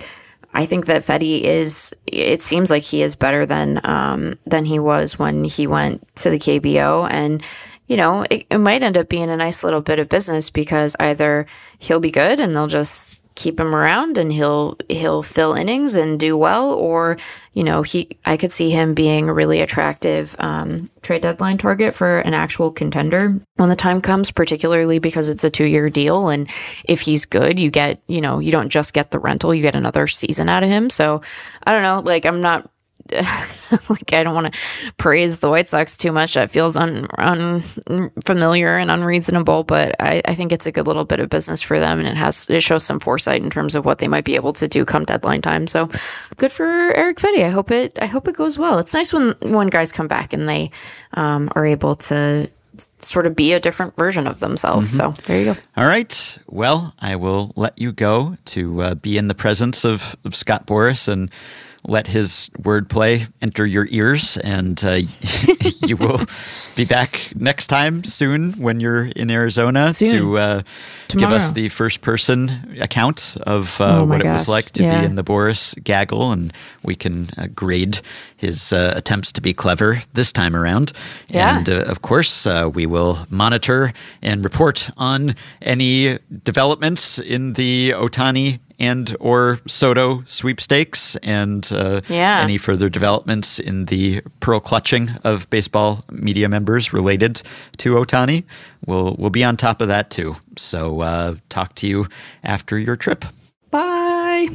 I think that Fedde is. It seems like he is better than um, than he was when he went to the KBO, and you know it, it might end up being a nice little bit of business because either he'll be good and they'll just keep him around and he'll he'll fill innings and do well, or you know he I could see him being a really attractive um, trade deadline target for an actual contender when the time comes, particularly because it's a two year deal. And if he's good, you get, you know, you don't just get the rental, you get another season out of him. So I don't know. Like, I'm not. like I don't want to praise the White Sox too much. That feels un, unfamiliar and unreasonable, but I, I think it's a good little bit of business for them, and it has it shows some foresight in terms of what they might be able to do come deadline time. So good for Erick Fedde. I hope it I hope it goes well. It's nice when when guys come back and they um, are able to sort of be a different version of themselves. So there you go. All right. Well, I will let you go to uh, be in the presence of, of Scott Boras and let his wordplay enter your ears. And uh, you will be back next time soon when you're in Arizona Soon. to uh, give us the first person account of uh, Oh what it was like to Yeah. be in the Boras gaggle. And we can uh, grade his uh, attempts to be clever this time around. Yeah. And uh, of course, uh, we will monitor and report on any developments in the Ohtani and or Soto sweepstakes and uh, Yeah. any further developments in the pearl clutching of baseball media members related to Ohtani. We'll we'll be on top of that too. So uh, talk to you after your trip. Bye.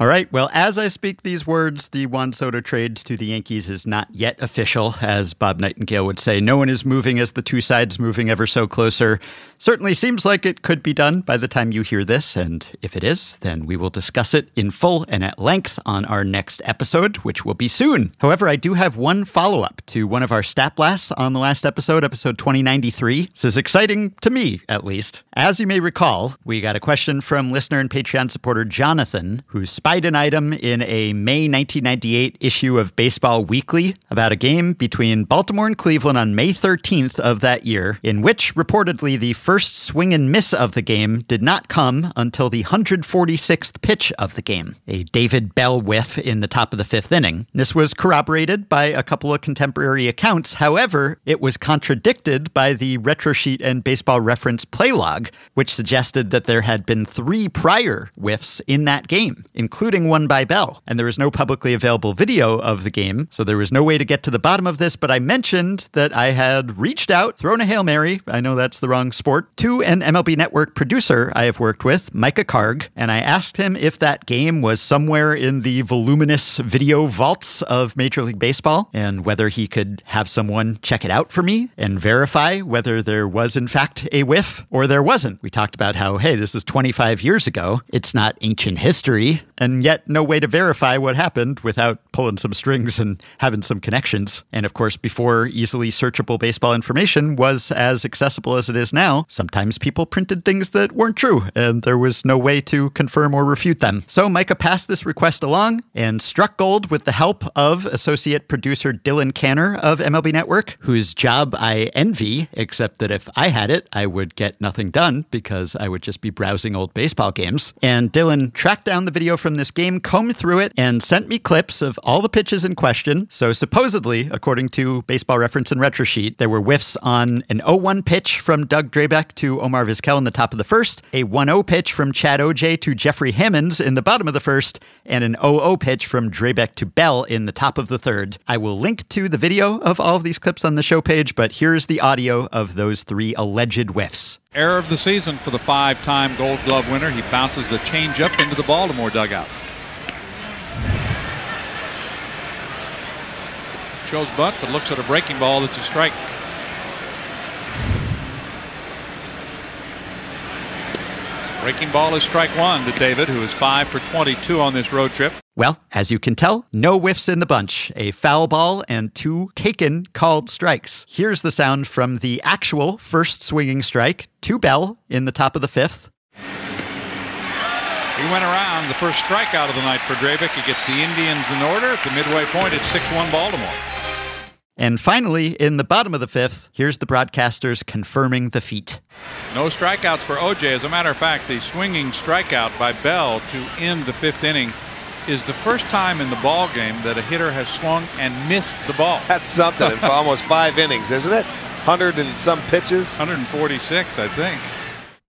All right. Well, as I speak these words, the Juan Soto trade to the Yankees is not yet official. As Bob Nightengale would say, no one is moving as the two sides moving ever so closer. Certainly seems like it could be done by the time you hear this. And if it is, then we will discuss it in full and at length on our next episode, which will be soon. However, I do have one follow up to one of our stat blasts on the last episode, episode 2093. This is exciting to me, at least. As you may recall, we got a question from listener and Patreon supporter Jonathan, who an item in a May 1998 issue of Baseball Weekly about a game between Baltimore and Cleveland on May 13th of that year, in which reportedly the first swing and miss of the game did not come until the 146th pitch of the game, a David Bell whiff in the top of the fifth inning. This was corroborated by a couple of contemporary accounts. However, it was contradicted by the Retrosheet and baseball reference play log, which suggested that there had been three prior whiffs in that game, including one by Bell. And there was no publicly available video of the game, so there was no way to get to the bottom of this. But I mentioned that I had reached out, thrown a Hail Mary, I know that's the wrong sport, to an MLB Network producer I have worked with, Micah Karg, and I asked him if that game was somewhere in the voluminous video vaults of Major League Baseball and whether he could have someone check it out for me and verify whether there was, in fact, a whiff or there wasn't. We talked about how, hey, this is 25 years ago. It's not ancient history, and yet no way to verify what happened without pulling some strings and having some connections. And of course, before easily searchable baseball information was as accessible as it is now, sometimes people printed things that weren't true, and there was no way to confirm or refute them. So Micah passed this request along and struck gold with the help of associate producer Dylan Canner of MLB Network, whose job I envy, except that if I had it, I would get nothing done because I would just be browsing old baseball games. And Dylan tracked down the video from this game, combed through it, and sent me clips of all the pitches in question. So supposedly, according to Baseball Reference and Retrosheet, there were whiffs on an 0-1 pitch from Doug Drabek to Omar Vizquel in the top of the first, a 1-0 pitch from Chad Ogea to Jeffrey Hammonds in the bottom of the first, and an 0-0 pitch from Drabeck to Bell in the top of the third. I will link to the video of all of these clips on the show page, but here's the audio of those three alleged whiffs. Error of the season for the five time Gold Glove winner. He bounces the changeup into the Baltimore dugout. Shows bunt, but looks at a breaking ball that's a strike. Breaking ball is strike one to David, who is five for 22 on this road trip. Well, as you can tell, no whiffs in the bunch. A foul ball and two taken called strikes. Here's the sound from the actual first swinging strike to Bell in the top of the fifth. He went around the first strikeout of the night for Drabek. He gets the Indians in order at the midway point. It's 6 1 Baltimore. And finally, in the bottom of the fifth, here's the broadcasters confirming the feat. No strikeouts for Ogea. As a matter of fact, the swinging strikeout by Bell to end the fifth inning is the first time in the ball game that a hitter has swung and missed the ball. That's something. almost five innings, isn't it? Hundred and some pitches. 146, I think.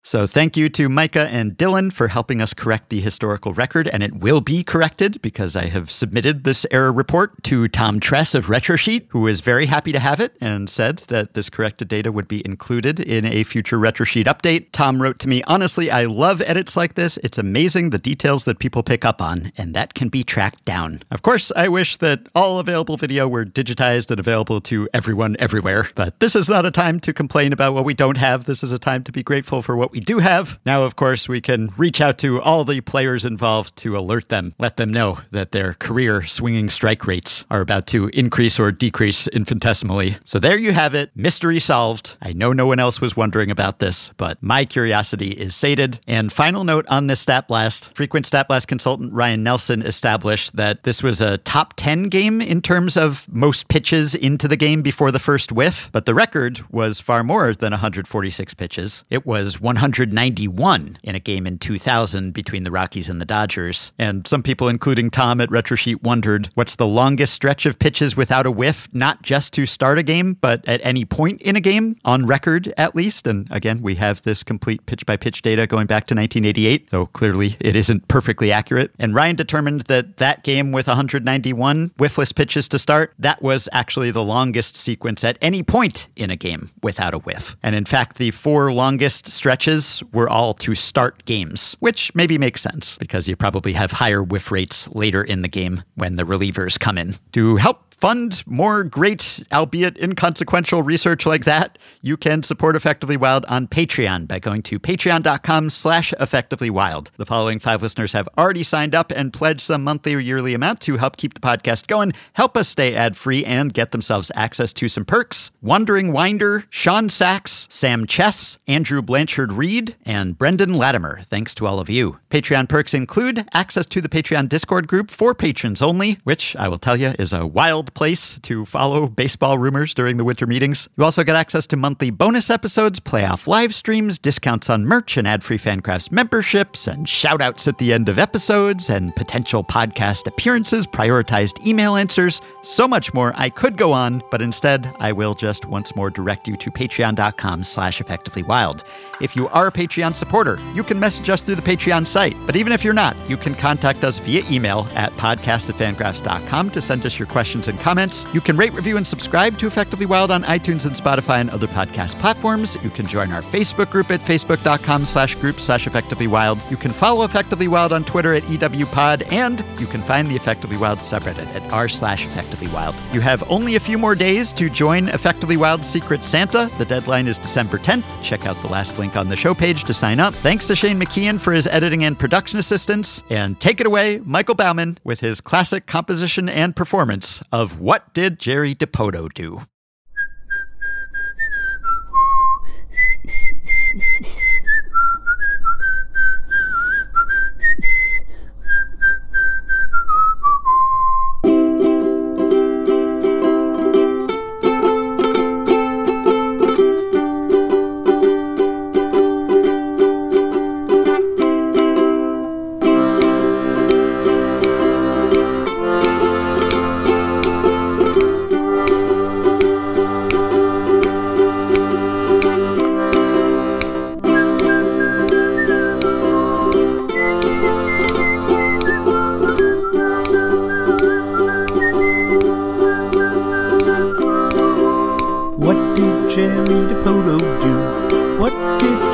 So thank you to Micah and Dylan for helping us correct the historical record, and it will be corrected because I have submitted this error report to Tom Thress of Retrosheet, who is very happy to have it and said that this corrected data would be included in a future Retrosheet update. Tom wrote to me, honestly, I love edits like this. It's amazing the details that people pick up on, and that can be tracked down. Of course, I wish that all available video were digitized and available to everyone everywhere, but this is not a time to complain about what we don't have. This is a time to be grateful for what we do have. Now, of course, we can reach out to all the players involved to alert them, let them know that their career swinging strike rates are about to increase or decrease infinitesimally. So there you have it. Mystery solved. I know no one else was wondering about this, but my curiosity is sated. And final note on this stat blast frequent stat blast consultant Ryan Nelson established that this was a top 10 game in terms of most pitches into the game before the first whiff, but the record was far more than 146 pitches. It was 191 in a game in 2000 between the Rockies and the Dodgers. And some people, including Tom at Retrosheet, wondered what's the longest stretch of pitches without a whiff, not just to start a game, but at any point in a game, on record at least. And again, we have this complete pitch by pitch data going back to 1988, though clearly it isn't perfectly accurate. And Ryan determined that that game with 191 whiffless pitches to start, that was actually the longest sequence at any point in a game without a whiff. And in fact, the four longest stretches were all to start games, which maybe makes sense because you probably have higher whiff rates later in the game when the relievers come in. To help fund more great, albeit inconsequential research like that, you can support Effectively Wild on Patreon by going to patreon.com slash effectivelywild. The following five listeners have already signed up and pledged some monthly or yearly amount to help keep the podcast going, help us stay ad-free, and get themselves access to some perks. Wandering Winder, Sean Sachs, Sam Chess, Andrew Blanchard Reed, and Brendan Latimer. Thanks to all of you. Patreon perks include access to the Patreon Discord group for patrons only, which I will tell you is a wild place to follow baseball rumors during the winter meetings. You also get access to monthly bonus episodes, playoff live streams, discounts on merch and ad free FanGraphs memberships, and shout outs at the end of episodes, and potential podcast appearances, prioritized email answers, so much more. I could go on, but instead, I will just once more direct you to patreon.com slash effectivelywild. If you are a Patreon supporter, you can message us through the Patreon site. But even if you're not, you can contact us via email at podcast at to send us your questions and comments. You can rate, review, and subscribe to Effectively Wild on iTunes and Spotify and other podcast platforms. You can join our Facebook group at facebook.com slash group slash effectively wild. You can follow Effectively Wild on Twitter at EWPod, and you can find the Effectively Wild subreddit at r slash effectively wild. You have only a few more days to join Effectively Wild's Secret Santa. The deadline is December 10th. Check out the last link on the show page to sign up. Thanks to Shane McKeon for his editing and production assistance. And take it away, Michael Baumann, with his classic composition and performance of What Did Jerry Dipoto Do?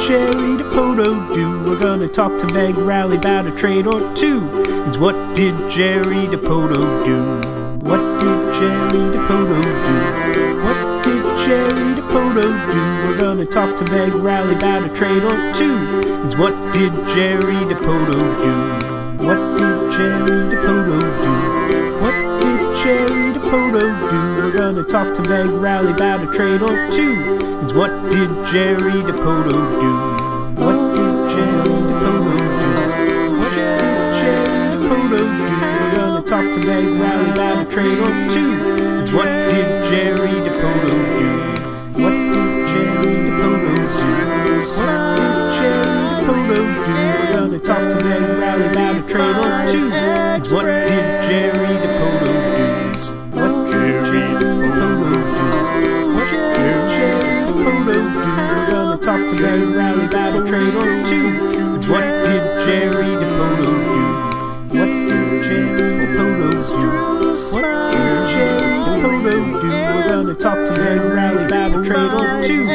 Did Jerry Dipoto do? We're gonna talk to Meg Rowley about a trade or two. Is what did Jerry Dipoto do? What did Jerry Dipoto do? What did Jerry Dipoto do? We're gonna talk to Meg Rowley about a trade or two. Is what did Jerry Dipoto do? What did Jerry Dipoto do? What did Jerry Dipoto do? Gonna talk to Meg Rowley about a trade or two. Is what did Jerry Dipoto do? What did Jerry Dipoto do? What did Jerry Dipoto do? We're gonna talk to Meg Rowley about a trade or two. Is what did Jerry Dipoto do? What did Jerry Dipoto do? What did Jerry Dipoto do? We're gonna talk to Meg Rowley about a trade or two. Is what did Jerry Dipoto do? Talk to Meg Rowley about trade or two. Is what did Jerry Dipoto do? What did Jerry Dipoto do? What did Jerry Dipoto do? We're gonna talk to Rowley about a trade or two.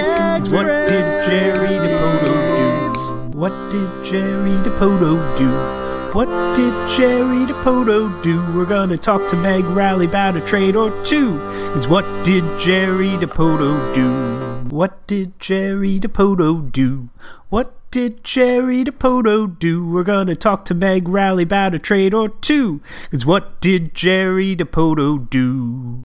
Is what did Jerry Dipoto do? What did Jerry Dipoto do? What did Jerry Dipoto do? We're gonna talk to Meg Rowley about a trade or two. Is what did Jerry Dipoto do? What did Jerry Dipoto do? What did Jerry Dipoto do? We're gonna talk to Meg Rowley about a trade or two. Cause what did Jerry Dipoto do?